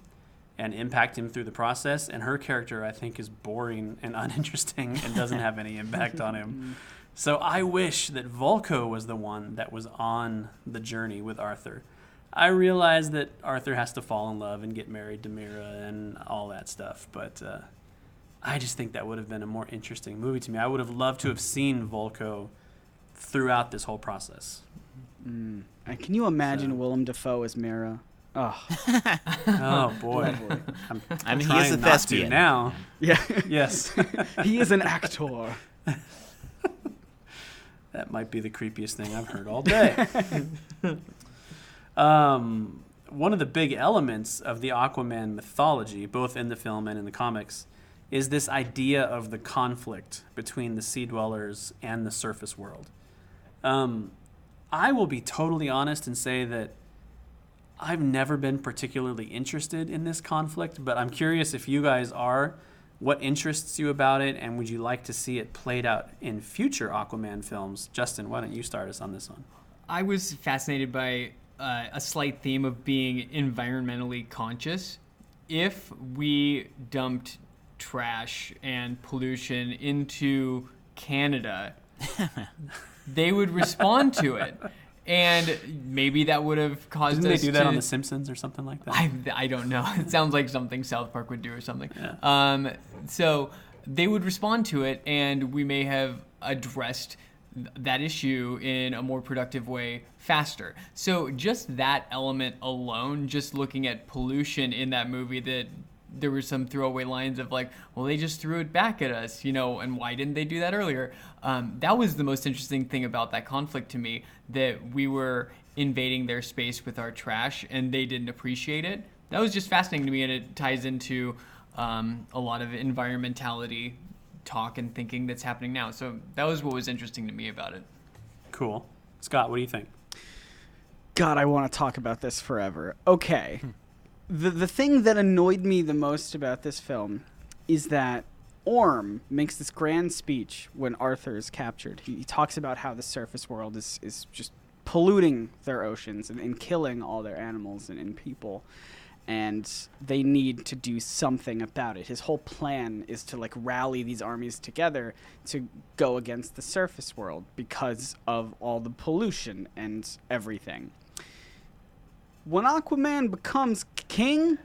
and impact him through the process. And her character, I think, is boring and uninteresting and doesn't have any impact on him. So I wish that Vulko was the one that was on the journey with Arthur. I realize that Arthur has to fall in love and get married to Mera and all that stuff, but uh, I just think that would have been a more interesting movie to me. I would have loved to have seen Vulko throughout this whole process. Mm. And can you imagine So- Willem Dafoe as Mera? Oh, Oh boy, boy. I'm I mean, he is a not to thespian. now. yeah. Yes, he is an actor. that might be the creepiest thing I've heard all day. um, one of the big elements of the Aquaman mythology, both in the film and in the comics, is this idea of the conflict between the sea dwellers and the surface world. Um, I will be totally honest and say that I've never been particularly interested in this conflict, but I'm curious if you guys are. What interests you about it, and would you like to see it played out in future Aquaman films? Justin, why don't you start us on this one? I was fascinated by uh, a slight theme of being environmentally conscious. If we dumped trash and pollution into Canada, they would respond to it. And maybe that would have caused Didn't they do that to, on The Simpsons or something like that? I, I don't know. It sounds like something South Park would do or something. Yeah. Um, so they would respond to it, and we may have addressed that issue in a more productive way faster. So just that element alone, just looking at pollution in that movie, that there were some throwaway lines of like, well, they just threw it back at us, you know, and why didn't they do that earlier? Um, that was the most interesting thing about that conflict to me, that we were invading their space with our trash and they didn't appreciate it. That was just fascinating to me, and it ties into um, a lot of environmentality talk and thinking that's happening now. So that was what was interesting to me about it. Cool. Scott, what do you think? God, I want to talk about this forever. Okay. The the thing that annoyed me the most about this film is that Orm makes this grand speech when Arthur is captured. He, he talks about how the surface world is, is just polluting their oceans and, and killing all their animals and, and people. And they need to do something about it. His whole plan is to like rally these armies together to go against the surface world because of all the pollution and everything when Aquaman becomes king,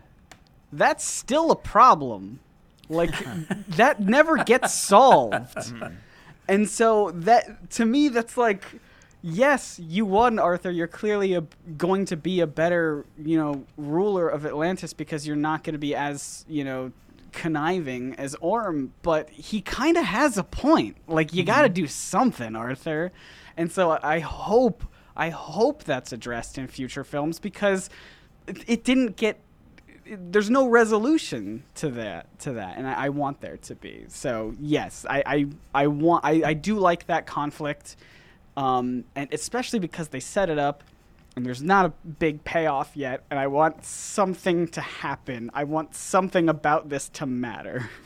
that's still a problem. Like that never gets solved. Mm-hmm. and so that to me that's like yes, you won Arthur. You're clearly a, going to be a better, you know, ruler of Atlantis because you're not going to be as, you know, conniving as Orm, but he kind of has a point. Like you got to mm-hmm. do something, Arthur. And so I hope I hope that's addressed in future films because it, didn't get. There's no resolution to that to that, and I, I want there to be. So yes, I I, I want I, I do like that conflict, um, and especially because they set it up. And there's not a big payoff yet, and I want something to happen. I want something about this to matter.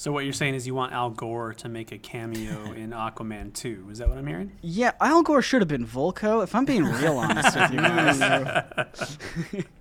So what you're saying is you want Al Gore to make a cameo in Aquaman 2. Is that what I'm hearing? Yeah, Al Gore should have been Vulko. If I'm being real honest with you guys.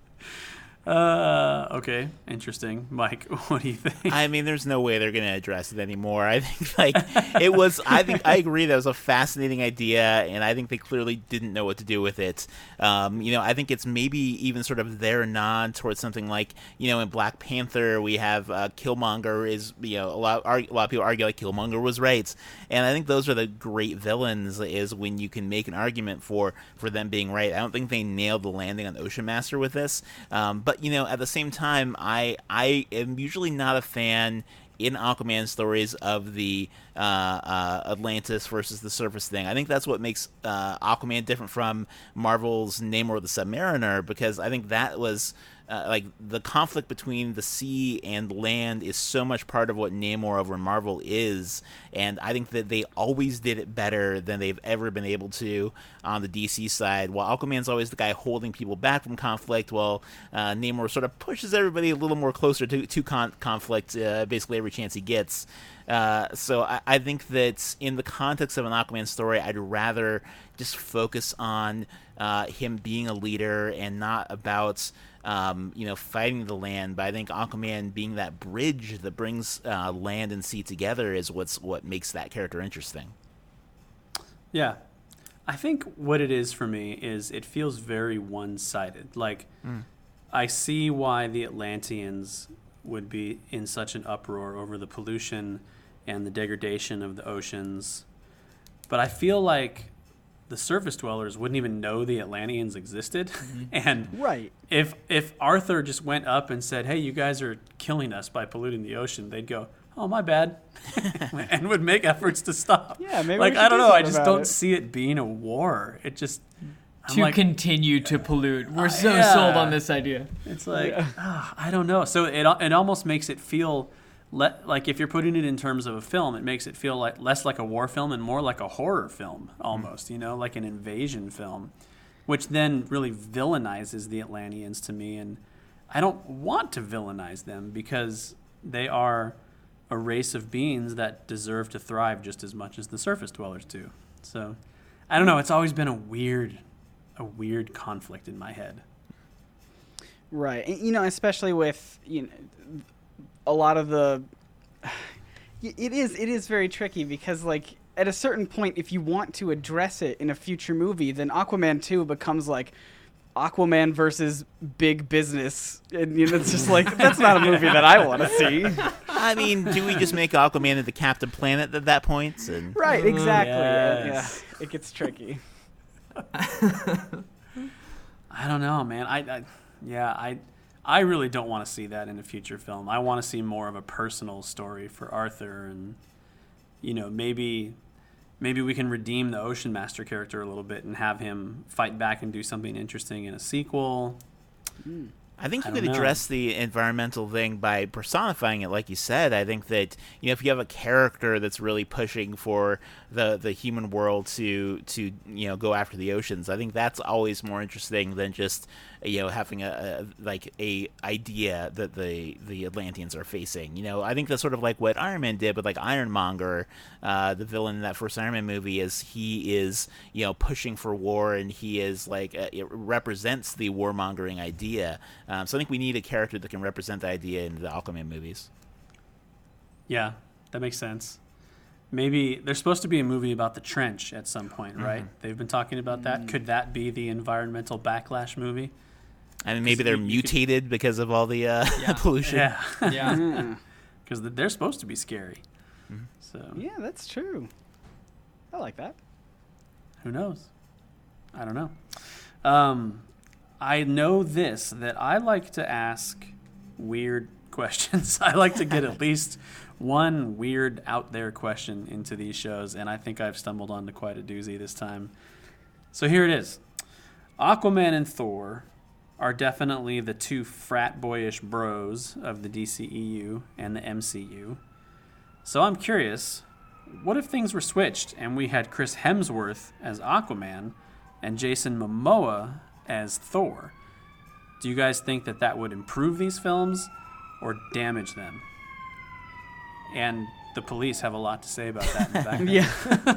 Uh, okay, interesting. Mike, what do you think? I mean, there's no way they're going to address it anymore. I think like it was. I think I agree that was a fascinating idea, and I think they clearly didn't know what to do with it. Um, you know, I think it's maybe even sort of their nod towards something like you know in Black Panther we have uh, Killmonger is you know a lot a lot of people argue like Killmonger was right, and I think those are the great villains is when you can make an argument for for them being right. I don't think they nailed the landing on Ocean Master with this, um, but you know at the same time I I am usually not a fan in Aquaman stories of the uh, uh, Atlantis versus the surface thing. I think that's what makes uh, Aquaman different from Marvel's Namor the Submariner because I think that was uh, like the conflict between the sea and land is so much part of what Namor over Marvel is, and I think that they always did it better than they've ever been able to on the DC side. While Aquaman's always the guy holding people back from conflict, while uh, Namor sort of pushes everybody a little more closer to, to con- conflict uh, basically every chance he gets. Uh, so I, I, think that in the context of an Aquaman story, I'd rather just focus on uh, him being a leader and not about um, you know fighting the land. But I think Aquaman being that bridge that brings uh, land and sea together is what's what makes that character interesting. Yeah. I think what it is for me is it feels very one sided. Like, mm. I see why the Atlanteans would be in such an uproar over the pollution and the degradation of the oceans. But I feel like the surface dwellers wouldn't even know the Atlanteans existed. Mm-hmm. and right. if if Arthur just went up and said, "Hey, you guys are killing us by polluting the ocean," they'd go, "Oh, my bad," and would make efforts to stop. Yeah, maybe. Like I don't do know. I just don't it. see it being a war. It just I'm to like, continue to pollute. We're so yeah. sold on this idea. It's like yeah. oh, I don't know. So it it almost makes it feel le- like if you're putting it in terms of a film, it makes it feel like less like a war film and more like a horror film almost. Mm-hmm. You know, like an invasion film, which then really villainizes the Atlanteans to me. And I don't want to villainize them because they are a race of beings that deserve to thrive just as much as the surface dwellers do. So I don't know. It's always been a weird, a weird conflict in my head. Right. You know, especially with you know a lot of the it is it is very tricky because like at a certain point if you want to address it in a future movie then aquaman 2 becomes like aquaman versus big business and you know, it's just like that's not a movie that i want to see I mean, do we just make Aquaman into Captain Planet at that point? And right exactly and, Yes. yeah it gets tricky I don't know, man. I, I yeah, I I really don't want to see that in a future film. I want to see more of a personal story for Arthur and you know, maybe maybe we can redeem the Ocean Master character a little bit and have him fight back and do something interesting in a sequel. Hmm. I think you don't could address the environmental thing by personifying it, like you said. I think that you know if you have a character that's really pushing for the the human world to to you know go after the oceans, I think that's always more interesting than just you know having a, a like a idea that the the Atlanteans are facing. You know, I think that's sort of like what Iron Man did with like Ironmonger, uh, the villain in that first Iron Man movie. Is he is you know pushing for war and he is like uh, it represents the warmongering idea. Um, so I think we need a character that can represent the idea in the Aquaman movies. Yeah, that makes sense. Maybe there's supposed to be a movie about the trench at some point, right? They've been talking about that. Could that be the environmental backlash movie? I mean, maybe they're you- you could- mutated because of all the uh, Yeah. pollution. Yeah, Yeah. yeah. because they're supposed to be scary. So yeah that's true i like that who knows? I don't know. Um, I know this that I like to ask weird questions. I like to get at least one weird out there question into these shows, and I think I've stumbled onto quite a doozy this time. So here it is Aquaman and Thor are definitely the two frat boyish bros of the DCEU and the MCU. So I'm curious what if things were switched and we had Chris Hemsworth as Aquaman and Jason Momoa as Thor? Do you guys think that that would improve these films or damage them? And the police have a lot to say about that in the yeah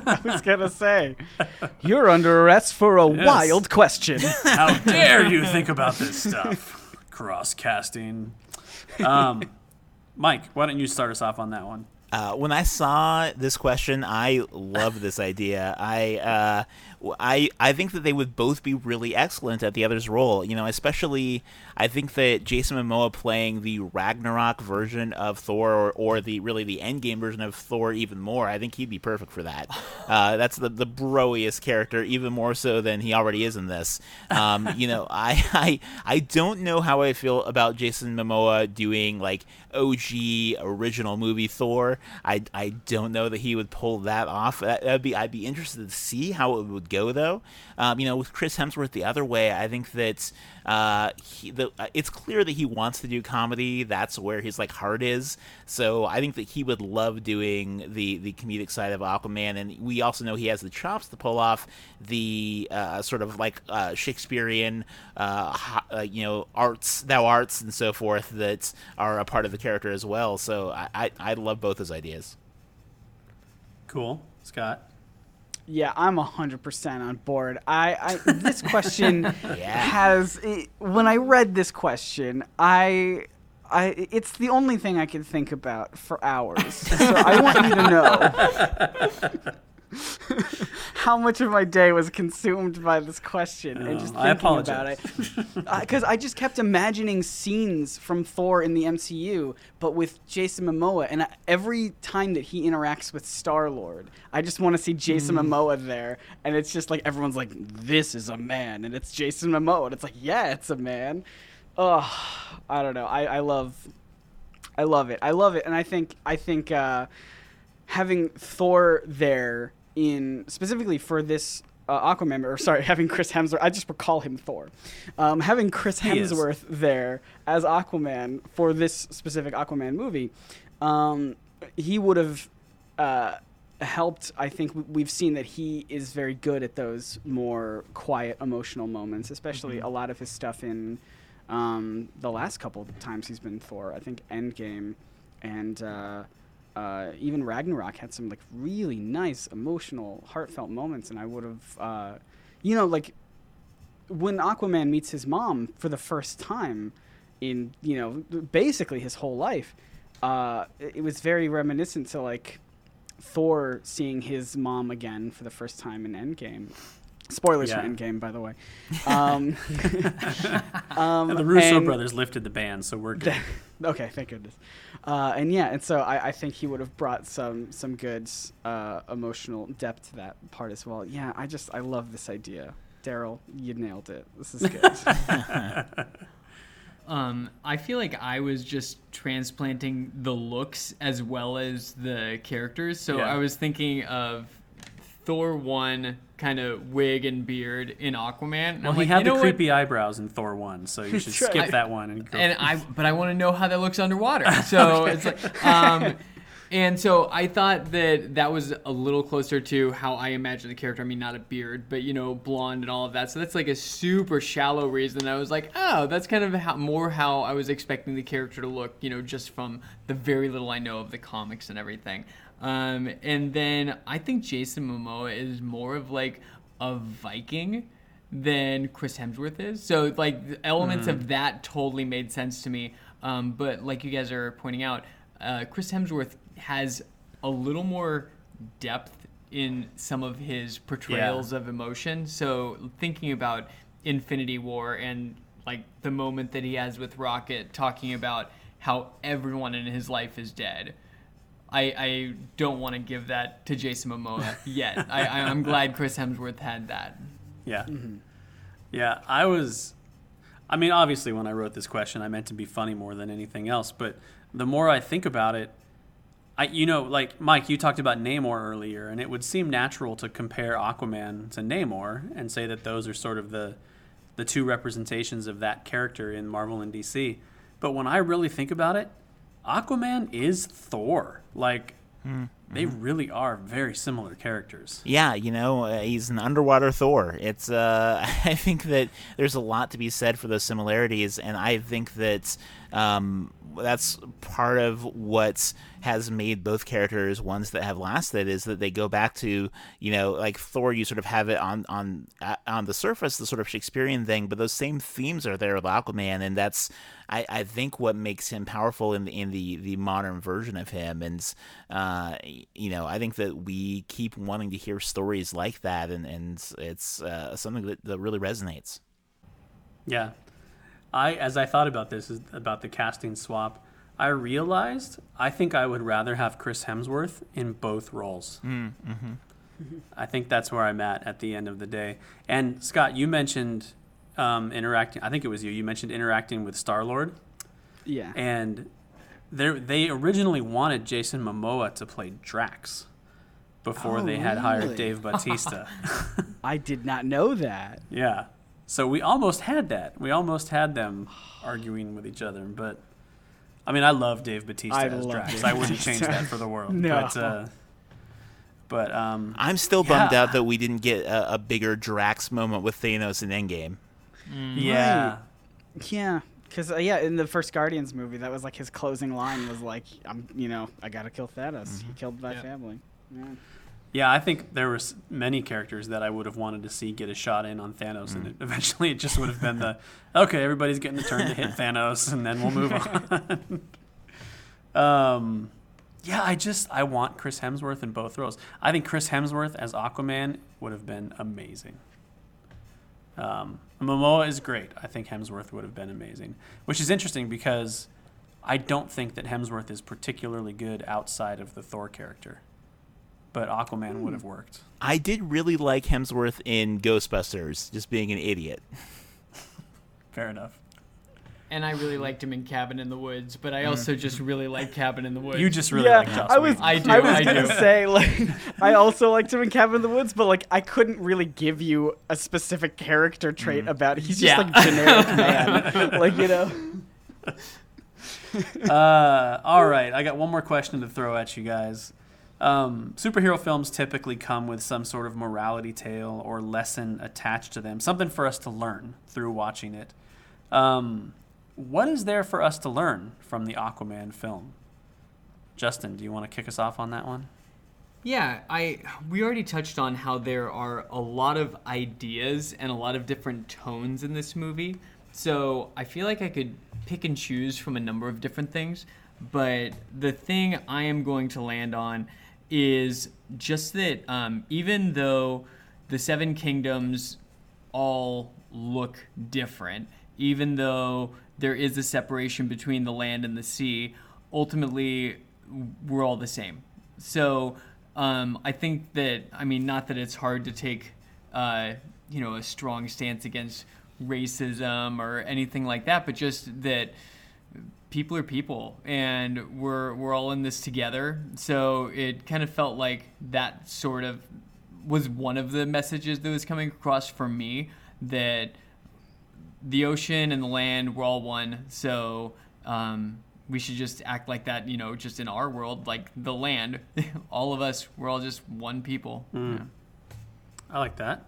i was gonna say you're under arrest for a Yes. wild question How dare you think about this stuff? Cross casting. Um, Mike, why don't you start us off on that one? Uh, when I saw this question, I love this idea. I, uh, w- I, I think that they would both be really excellent at the other's role. You know, especially I think that Jason Momoa playing the Ragnarok version of Thor, or, or the really the Endgame version of Thor, even more. I think he'd be perfect for that. Uh, that's the the broiest character, even more so than he already is in this. Um, you know, I, I, I don't know how I feel about Jason Momoa doing like OG original movie Thor. I, I don't know that he would pull that off. That, that'd be I'd be interested to see how it would go though. Um, you know, with Chris Hemsworth the other way, I think that uh, he, the, uh, it's clear that he wants to do comedy. That's where his like heart is. So I think that he would love doing the the comedic side of Aquaman, and we also know he has the chops to pull off the uh, sort of like uh, Shakespearean, uh, uh, you know, arts, thou arts, and so forth that are a part of the character as well. So I I, I love both his ideas. Cool. Scott. Yeah, I'm 100% on board. I, I this question has it, when I read this question, I I it's the only thing I could think about for hours. so I want you to know how much of my day was consumed by this question and just I thinking about it. Because I just kept imagining scenes from Thor in the MCU, but with Jason Momoa, and I, every time that he interacts with Star Lord, I just want to see Jason Mm. Momoa there, and it's just like everyone's like, "This is a man," and it's Jason Momoa, and it's like, "Yeah, it's a man." Oh, I don't know. I, I love, I love it. I love it, and I think I think uh, having Thor there in specifically for this uh, Aquaman, or sorry, having Chris Hemsworth. I just recall him Thor. Um, having Chris Hemsworth there as Aquaman for this specific Aquaman movie, um, he would have. Uh, helped i think we've seen that he is very good at those more quiet emotional moments especially a lot of his stuff in um, the last couple of times he's been thor i think endgame and uh, uh, even ragnarok had some like really nice emotional heartfelt moments and i would have uh, you know like when aquaman meets his mom for the first time in you know basically his whole life uh, it, was very reminiscent to like Thor seeing his mom again for the first time in Endgame. Spoilers Yeah. for Endgame, by the way. Um, um, And the Russo brothers lifted the ban, so we're good. okay, thank goodness. Uh, and yeah, and so I, I think he would have brought some some good uh, emotional depth to that part as well. Yeah, I just I love this idea, Daryl. You nailed it. This is good. Um, I feel like I was just transplanting the looks as well as the characters. So Yeah. I was thinking of Thor one kind of wig and beard in Aquaman. and Well, I'm he like, had you the know what? creepy eyebrows in Thor one, so you should skip I- that one and go. and I but I want to know how that looks underwater. So it's like um and so I thought that that was a little closer to how I imagine the character. I mean, not a beard, but you know, blonde and all of that. So that's like a super shallow reason. I was like, oh, that's kind of how, more how I was expecting the character to look. You know, just from the very little I know of the comics and everything. Um, and then I think Jason Momoa is more of like a Viking than Chris Hemsworth is. So like the elements of that totally made sense to me. Um, but like you guys are pointing out, uh, Chris Hemsworth has a little more depth in some of his portrayals of emotion. So thinking about Infinity War and like the moment that he has with Rocket talking about how everyone in his life is dead. I, I don't want to give that to Jason Momoa yet. I, I, I'm glad Chris Hemsworth had that. Yeah. Mm-hmm. Yeah, I was. I mean, obviously, when I wrote this question, I meant to be funny more than anything else. But the more I think about it, I, you know, like Mike, you talked about Namor earlier, and it would seem natural to compare Aquaman to Namor and say that those are sort of the the two representations of that character in Marvel and DC. But when I really think about it, Aquaman is Thor. Like, they really are very similar characters. Yeah, you know, uh, he's an underwater Thor. It's uh I think that there's a lot to be said for those similarities and I think that um that's part of what has made both characters ones that have lasted is that they go back to you know like Thor you sort of have it on on uh, on the surface the sort of Shakespearean thing but those same themes are there with Aquaman and that's I, I think what makes him powerful in the in the the modern version of him and uh you know I think that we keep wanting to hear stories like that and and it's uh, something that, that really resonates Yeah. I as I thought about this is about the casting swap, I realized I think I would rather have Chris Hemsworth in both roles. Mm-hmm. I think that's where I'm at at the end of the day. And Scott, you mentioned um, interacting. I think it was you. You mentioned interacting with Star Lord, yeah. and they they originally wanted Jason Momoa to play Drax before Oh, they had hired? Dave Bautista. I did not know that. Yeah. So we almost had that. We almost had them arguing with each other. But I mean, I love Dave Bautista I as love Drax. Dave I wouldn't change that for the world. No. But, uh, but um, I'm still bummed Yeah. out that we didn't get a, a bigger Drax moment with Thanos in Endgame yeah, Yeah, because uh, yeah, in the first Guardians movie, that was like his closing line was like, "I'm, you know, I gotta kill Thanos. He killed my Yeah. family." Yeah. Yeah. I think there were many characters that I would have wanted to see get a shot in on Thanos, and it, eventually it just would have been the okay, everybody's getting a turn to hit Thanos, and then we'll move on. um, yeah, I just I want Chris Hemsworth in both roles. I think Chris Hemsworth as Aquaman would have been amazing. Um, Momoa is great. I think Hemsworth would have been amazing, which is interesting because I don't think that Hemsworth is particularly good outside of the Thor character, but Aquaman would have worked. I did really like Hemsworth in Ghostbusters just being an idiot Fair enough. And I really liked him in Cabin in the Woods, but I also just really like Cabin in the Woods. You just really yeah, like Joss I was. Whedon. I do, I was I gonna do. say like, I also liked him in Cabin in the Woods, but like, I couldn't really give you a specific character trait about. He's just Yeah. like generic man, like you know. uh, all right, I got one more question to throw at you guys. Um, superhero films typically come with some sort of morality tale or lesson attached to them, something for us to learn through watching it. Um, what is there for us to learn from the Aquaman film? Justin, do you want to kick us off on that one? Yeah, I we already touched on how there are a lot of ideas and a lot of different tones in this movie. So I feel like I could pick and choose from a number of different things. but the thing I am going to land on is just that um, even though the Seven Kingdoms all look different, even though there is a separation between the land and the sea, ultimately we're all the same. So um, I think that I mean not that it's hard to take uh, you know a strong stance against racism or anything like that, but just that people are people and we're we're all in this together. So it kind of felt like that sort of was one of the messages that was coming across for me that the ocean and the land we're all one. So um, we should just act like that, you know, just in our world, like the land. all of us, we're all just one people. Mm. Yeah. I like that.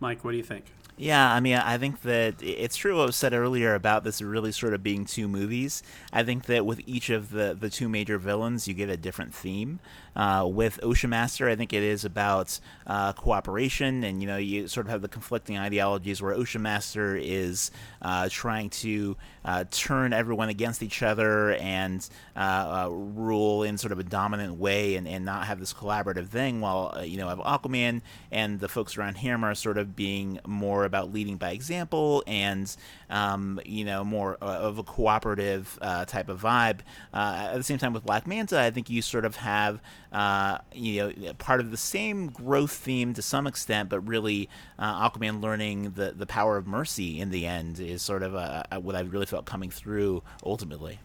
Mike, what do you think? Yeah, I mean, I think that it's true what was said earlier about this really sort of being two movies. I think that with each of the, the two major villains, you get a different theme. Uh, with Ocean Master, I think it is about uh, cooperation, and you know, you sort of have the conflicting ideologies where Ocean Master is uh, trying to uh, turn everyone against each other and uh, uh, rule in sort of a dominant way and, and not have this collaborative thing, while you know, have Aquaman and the folks around him are sort of being more about leading by example and um, you know more of a cooperative uh, type of vibe. Uh, at the same time, with Black Manta, I think you sort of have uh, you know part of the same growth theme to some extent, but really uh, Aquaman learning the the power of mercy in the end is sort of a, a, what I really felt coming through ultimately.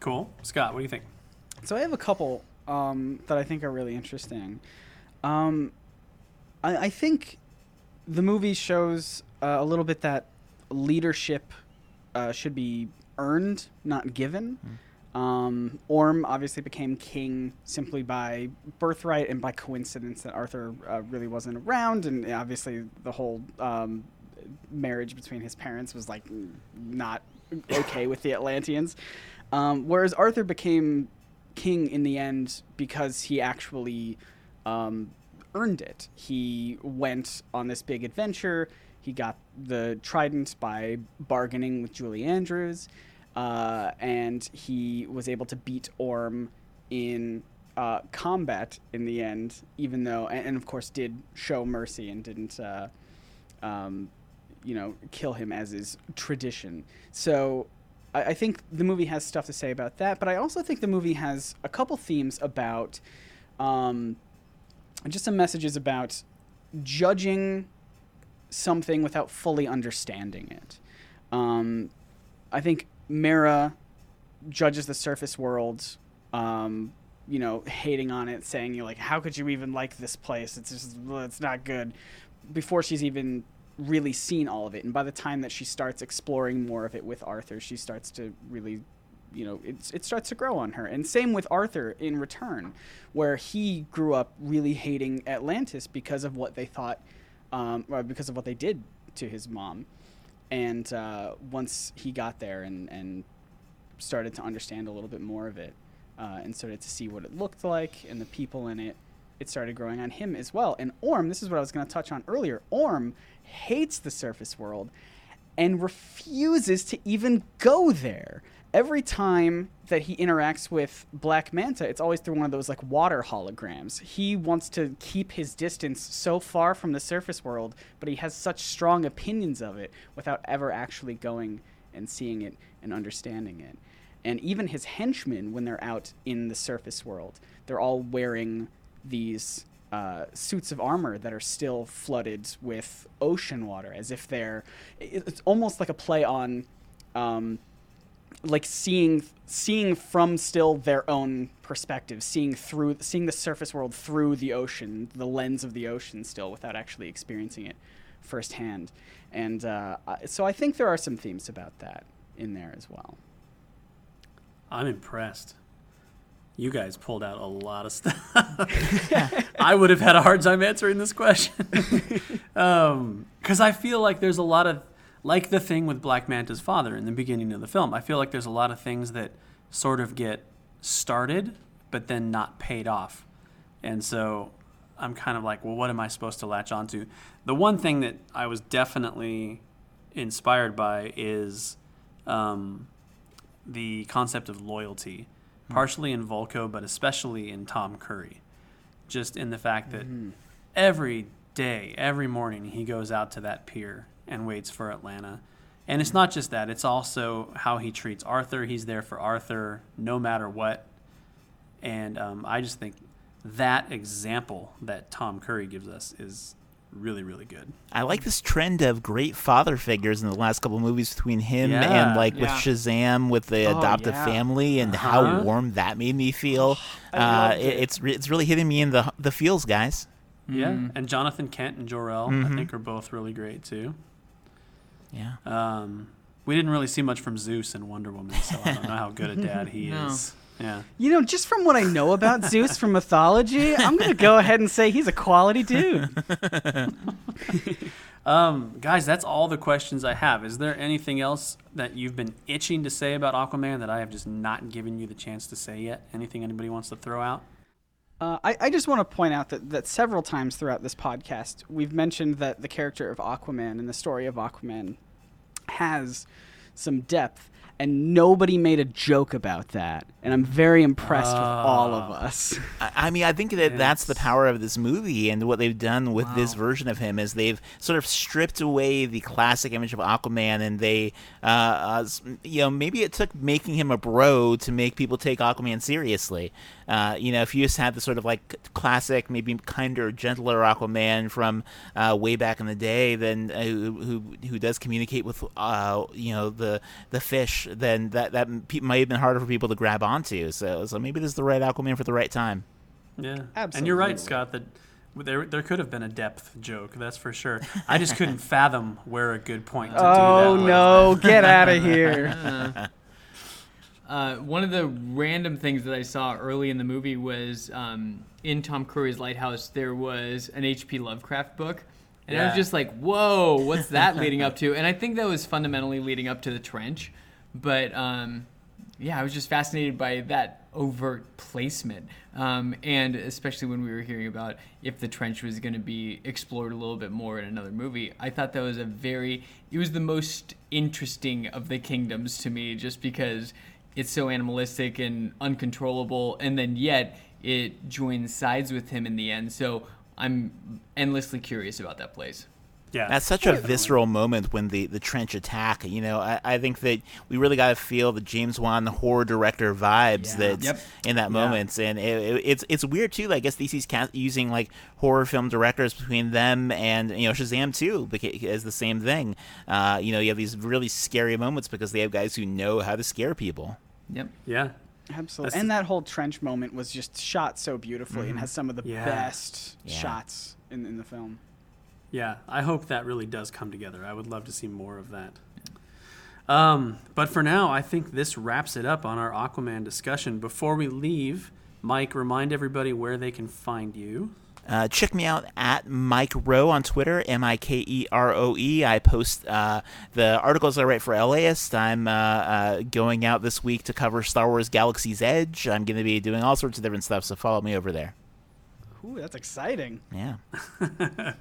Cool, Scott. What do you think? So I have a couple um, that I think are really interesting. Um, I, I think the movie shows uh, a little bit that leadership uh, should be earned, not given. Mm. Um, Orm obviously became king simply by birthright and by coincidence that Arthur uh, really wasn't around, and obviously the whole um, marriage between his parents was like not okay with the Atlanteans. Um, whereas Arthur became king in the end because he actually um, earned it. He went on this big adventure. He got the trident by bargaining with Julie Andrews, uh, and he was able to beat Orm in uh, combat in the end, even though, and, and, of course, did show mercy and didn't, uh, um, you know, kill him as is tradition. So I, I think the movie has stuff to say about that, but I also think the movie has a couple themes about. Um, just some messages about judging something without fully understanding it. Um, I think Mera judges the surface world, um, you know, hating on it, saying, you like, how could you even like this place? It's just, it's not good. Before she's even really seen all of it. And by the time that she starts exploring more of it with Arthur, she starts to really you know it, it starts to grow on her. And same with arthur in return where he grew up really hating atlantis because of what they thought um, because of what they did to his mom. And uh, once he got there and, and started to understand a little bit more of it uh, and started to see what it looked like and the people in it it started growing on him as well. And orm this is what i was going to touch on earlier orm hates the surface world and refuses to even go there every time that he interacts with Black Manta, it's always through one of those like water holograms. He wants to keep his distance so far from the surface world, but he has such strong opinions of it without ever actually going and seeing it and understanding it. And even his henchmen, when they're out in the surface world, they're all wearing these uh, suits of armor that are still flooded with ocean water, as if they're. It's almost like a play on. Um, like seeing seeing from still their own perspective, seeing through seeing the surface world through the ocean, the lens of the ocean still, without actually experiencing it firsthand. And uh, so I think there are some themes about that in there as well. I'm impressed. You guys pulled out a lot of stuff. I would have had a hard time answering this question because um, I feel like there's a lot of like the thing with Black Manta's father in the beginning of the film. I feel like there's a lot of things that sort of get started but then not paid off. And so I'm kind of like, well, what am I supposed to latch onto? The one thing that I was definitely inspired by is um, the concept of loyalty, partially in Vulko, but especially in Tom Curry. Just in the fact that every day, every morning, he goes out to that pier and waits for Atlanna. And it's not just that, it's also how he treats Arthur. He's there for Arthur no matter what. And um, I just think that example that Tom Curry gives us is really, really good. I like this trend of great father figures in the last couple movies between him Yeah, and like with. Shazam with the Oh, adoptive yeah. family and Uh-huh. how warm that made me feel. Uh, it- it. it's re- it's really hitting me in the the feels, guys. Yeah. And Jonathan Kent and Jor-El, I Mhm. think, are both really great too. Yeah. Um, we didn't really see much from Zeus and Wonder Woman, so I don't know how good a dad he No. is. Yeah. You know, just from what I know about Zeus from mythology, I'm gonna go ahead and say he's a quality dude. Um, guys, that's all the questions I have. Is there anything else that you've been itching to say about Aquaman that I have just not given you the chance to say yet? Anything anybody wants to throw out? Uh, I, I just want to point out that, that several times throughout this podcast, we've mentioned that the character of Aquaman and the story of Aquaman has some depth, and nobody made a joke about that. And I'm very impressed with all of us. I I mean, I think that that's the power of this movie, and what they've done with this version of him is they've sort of stripped away the classic image of Aquaman, and they, uh, uh, you know, maybe it took making him a bro to make people take Aquaman seriously. Uh, you know, if you just had the sort of like classic, maybe kinder, gentler Aquaman from uh, way back in the day, then uh, who, who who does communicate with, uh, you know, the the fish, then that that might have been harder for people to grab onto. So, so maybe this is the right Aquaman for the right time. Yeah. absolutely. And you're right, Scott, that there, there could have been a depth joke, that's for sure. I just couldn't fathom where a good point to do that Oh no, get out of here. Uh, one of the random things that I saw early in the movie was um, in Tom Curry's Lighthouse, there was an H.P. Lovecraft book. And I was just like, whoa, what's that leading up to? And I think that was fundamentally leading up to the trench. But um, yeah, I was just fascinated by that overt placement. Um, and especially when we were hearing about if the trench was going to be explored a little bit more in another movie, I thought that was a very, it was the most interesting of the kingdoms to me just because it's so animalistic and uncontrollable. And then yet it joins sides with him in the end. So I'm endlessly curious about that place. Yeah. That's such a visceral moment when the, the trench attack. You know, I, I think that we really got to feel the James Wan horror director vibes Yeah. that's Yep. in that moment, and it, it, it's it's weird too. I guess DC's cast, using like horror film directors between them and you know Shazam too beca- as the same thing. Uh, you know, you have these really scary moments because they have guys who know how to scare people. Yep. yeah. Absolutely. That's and that whole trench moment was just shot so beautifully and has some of the Yeah. best Yeah. shots in, in the film. Yeah, I hope that really does come together. I would love to see more of that. Um, but for now, I think this wraps it up on our Aquaman discussion. Before we leave, Mike, remind everybody where they can find you. Uh, check me out at Mike Roe on Twitter, M I K E R O E. I post uh, the articles I write for LAist. I'm uh, uh, going out this week to cover Star Wars Galaxy's Edge. I'm going to be doing all sorts of different stuff, so follow me over there. Ooh, that's exciting. Yeah.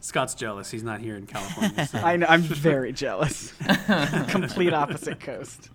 Scott's jealous; he's not here in California. so- I know, I'm very jealous. Complete opposite coast.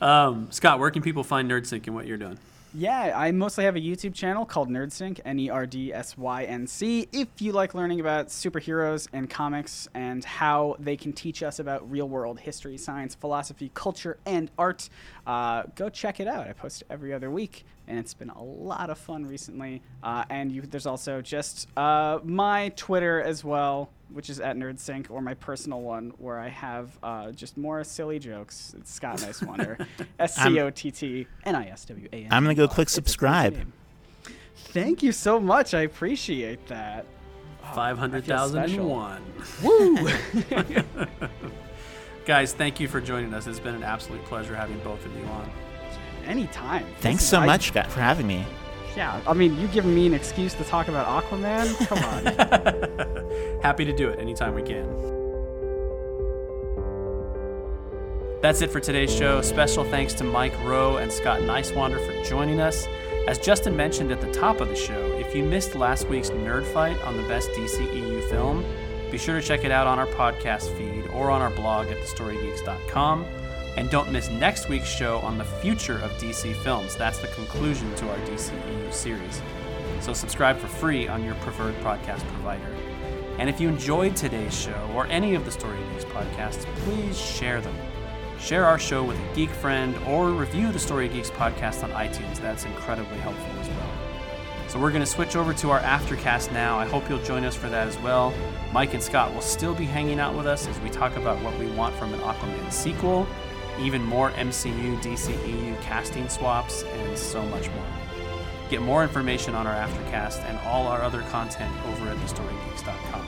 Um, Scott, where can people find NerdSync and what you're doing? Yeah, I mostly have a YouTube channel called NerdSync, N E R D S Y N C. If you like learning about superheroes and comics and how they can teach us about real world history, science, philosophy, culture, and art, uh, go check it out. I post every other week, and it's been a lot of fun recently. Uh, and you, there's also just uh, my Twitter as well, which is at NerdSync, or my personal one, where I have uh, just more silly jokes. It's Scott Niswander. S C O T T N I S W A N. I'm gonna go Oh, click it's a great subscribe. Thank you so much. I appreciate that. Five hundred thousand and one. Woo! Guys, thank you for joining us. It's been an absolute pleasure having both of you on. Anytime. This Thanks is- so I- much Scott, for having me. Yeah, I mean, you giving me an excuse to talk about Aquaman? Come on. Happy to do it anytime we can. That's it for today's show. Special thanks to Mike Roe and Scott Niswander for joining us. As Justin mentioned at the top of the show, if you missed last week's Nerd Fight on the best DCEU film, be sure to check it out on our podcast feed or on our blog at thestorygeeks.com. And don't miss next week's show on the future of DC films. That's the conclusion to our DCEU series. So subscribe for free on your preferred podcast provider. And if you enjoyed today's show or any of the Story Geeks podcasts, please share them. Share our show with a geek friend or review the Story Geeks podcast on iTunes. That's incredibly helpful as well. So we're going to switch over to our aftercast now. I hope you'll join us for that as well. Mike and Scott will still be hanging out with us as we talk about what we want from an Aquaman sequel, even more MCU DCEU casting swaps, and so much more. Get more information on our aftercast and all our other content over at thestorygeeks.com.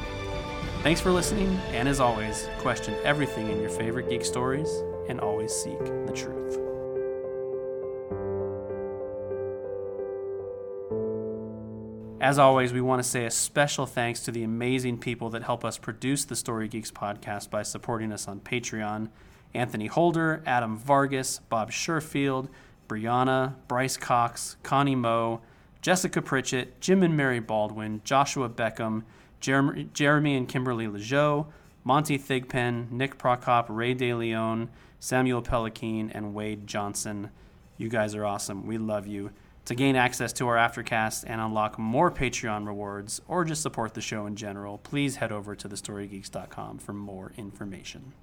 Thanks for listening, and as always, question everything in your favorite geek stories and always seek the truth. As always, we want to say a special thanks to the amazing people that help us produce the Story Geeks podcast by supporting us on Patreon Anthony Holder, Adam Vargas, Bob Sherfield, Brianna, Bryce Cox, Connie Moe, Jessica Pritchett, Jim and Mary Baldwin, Joshua Beckham, Jeremy, Jeremy and Kimberly Lejeau, Monty Thigpen, Nick Prokop, Ray DeLeon, Samuel Pellikine, and Wade Johnson. You guys are awesome. We love you. To gain access to our Aftercast and unlock more Patreon rewards, or just support the show in general, please head over to thestorygeeks.com for more information.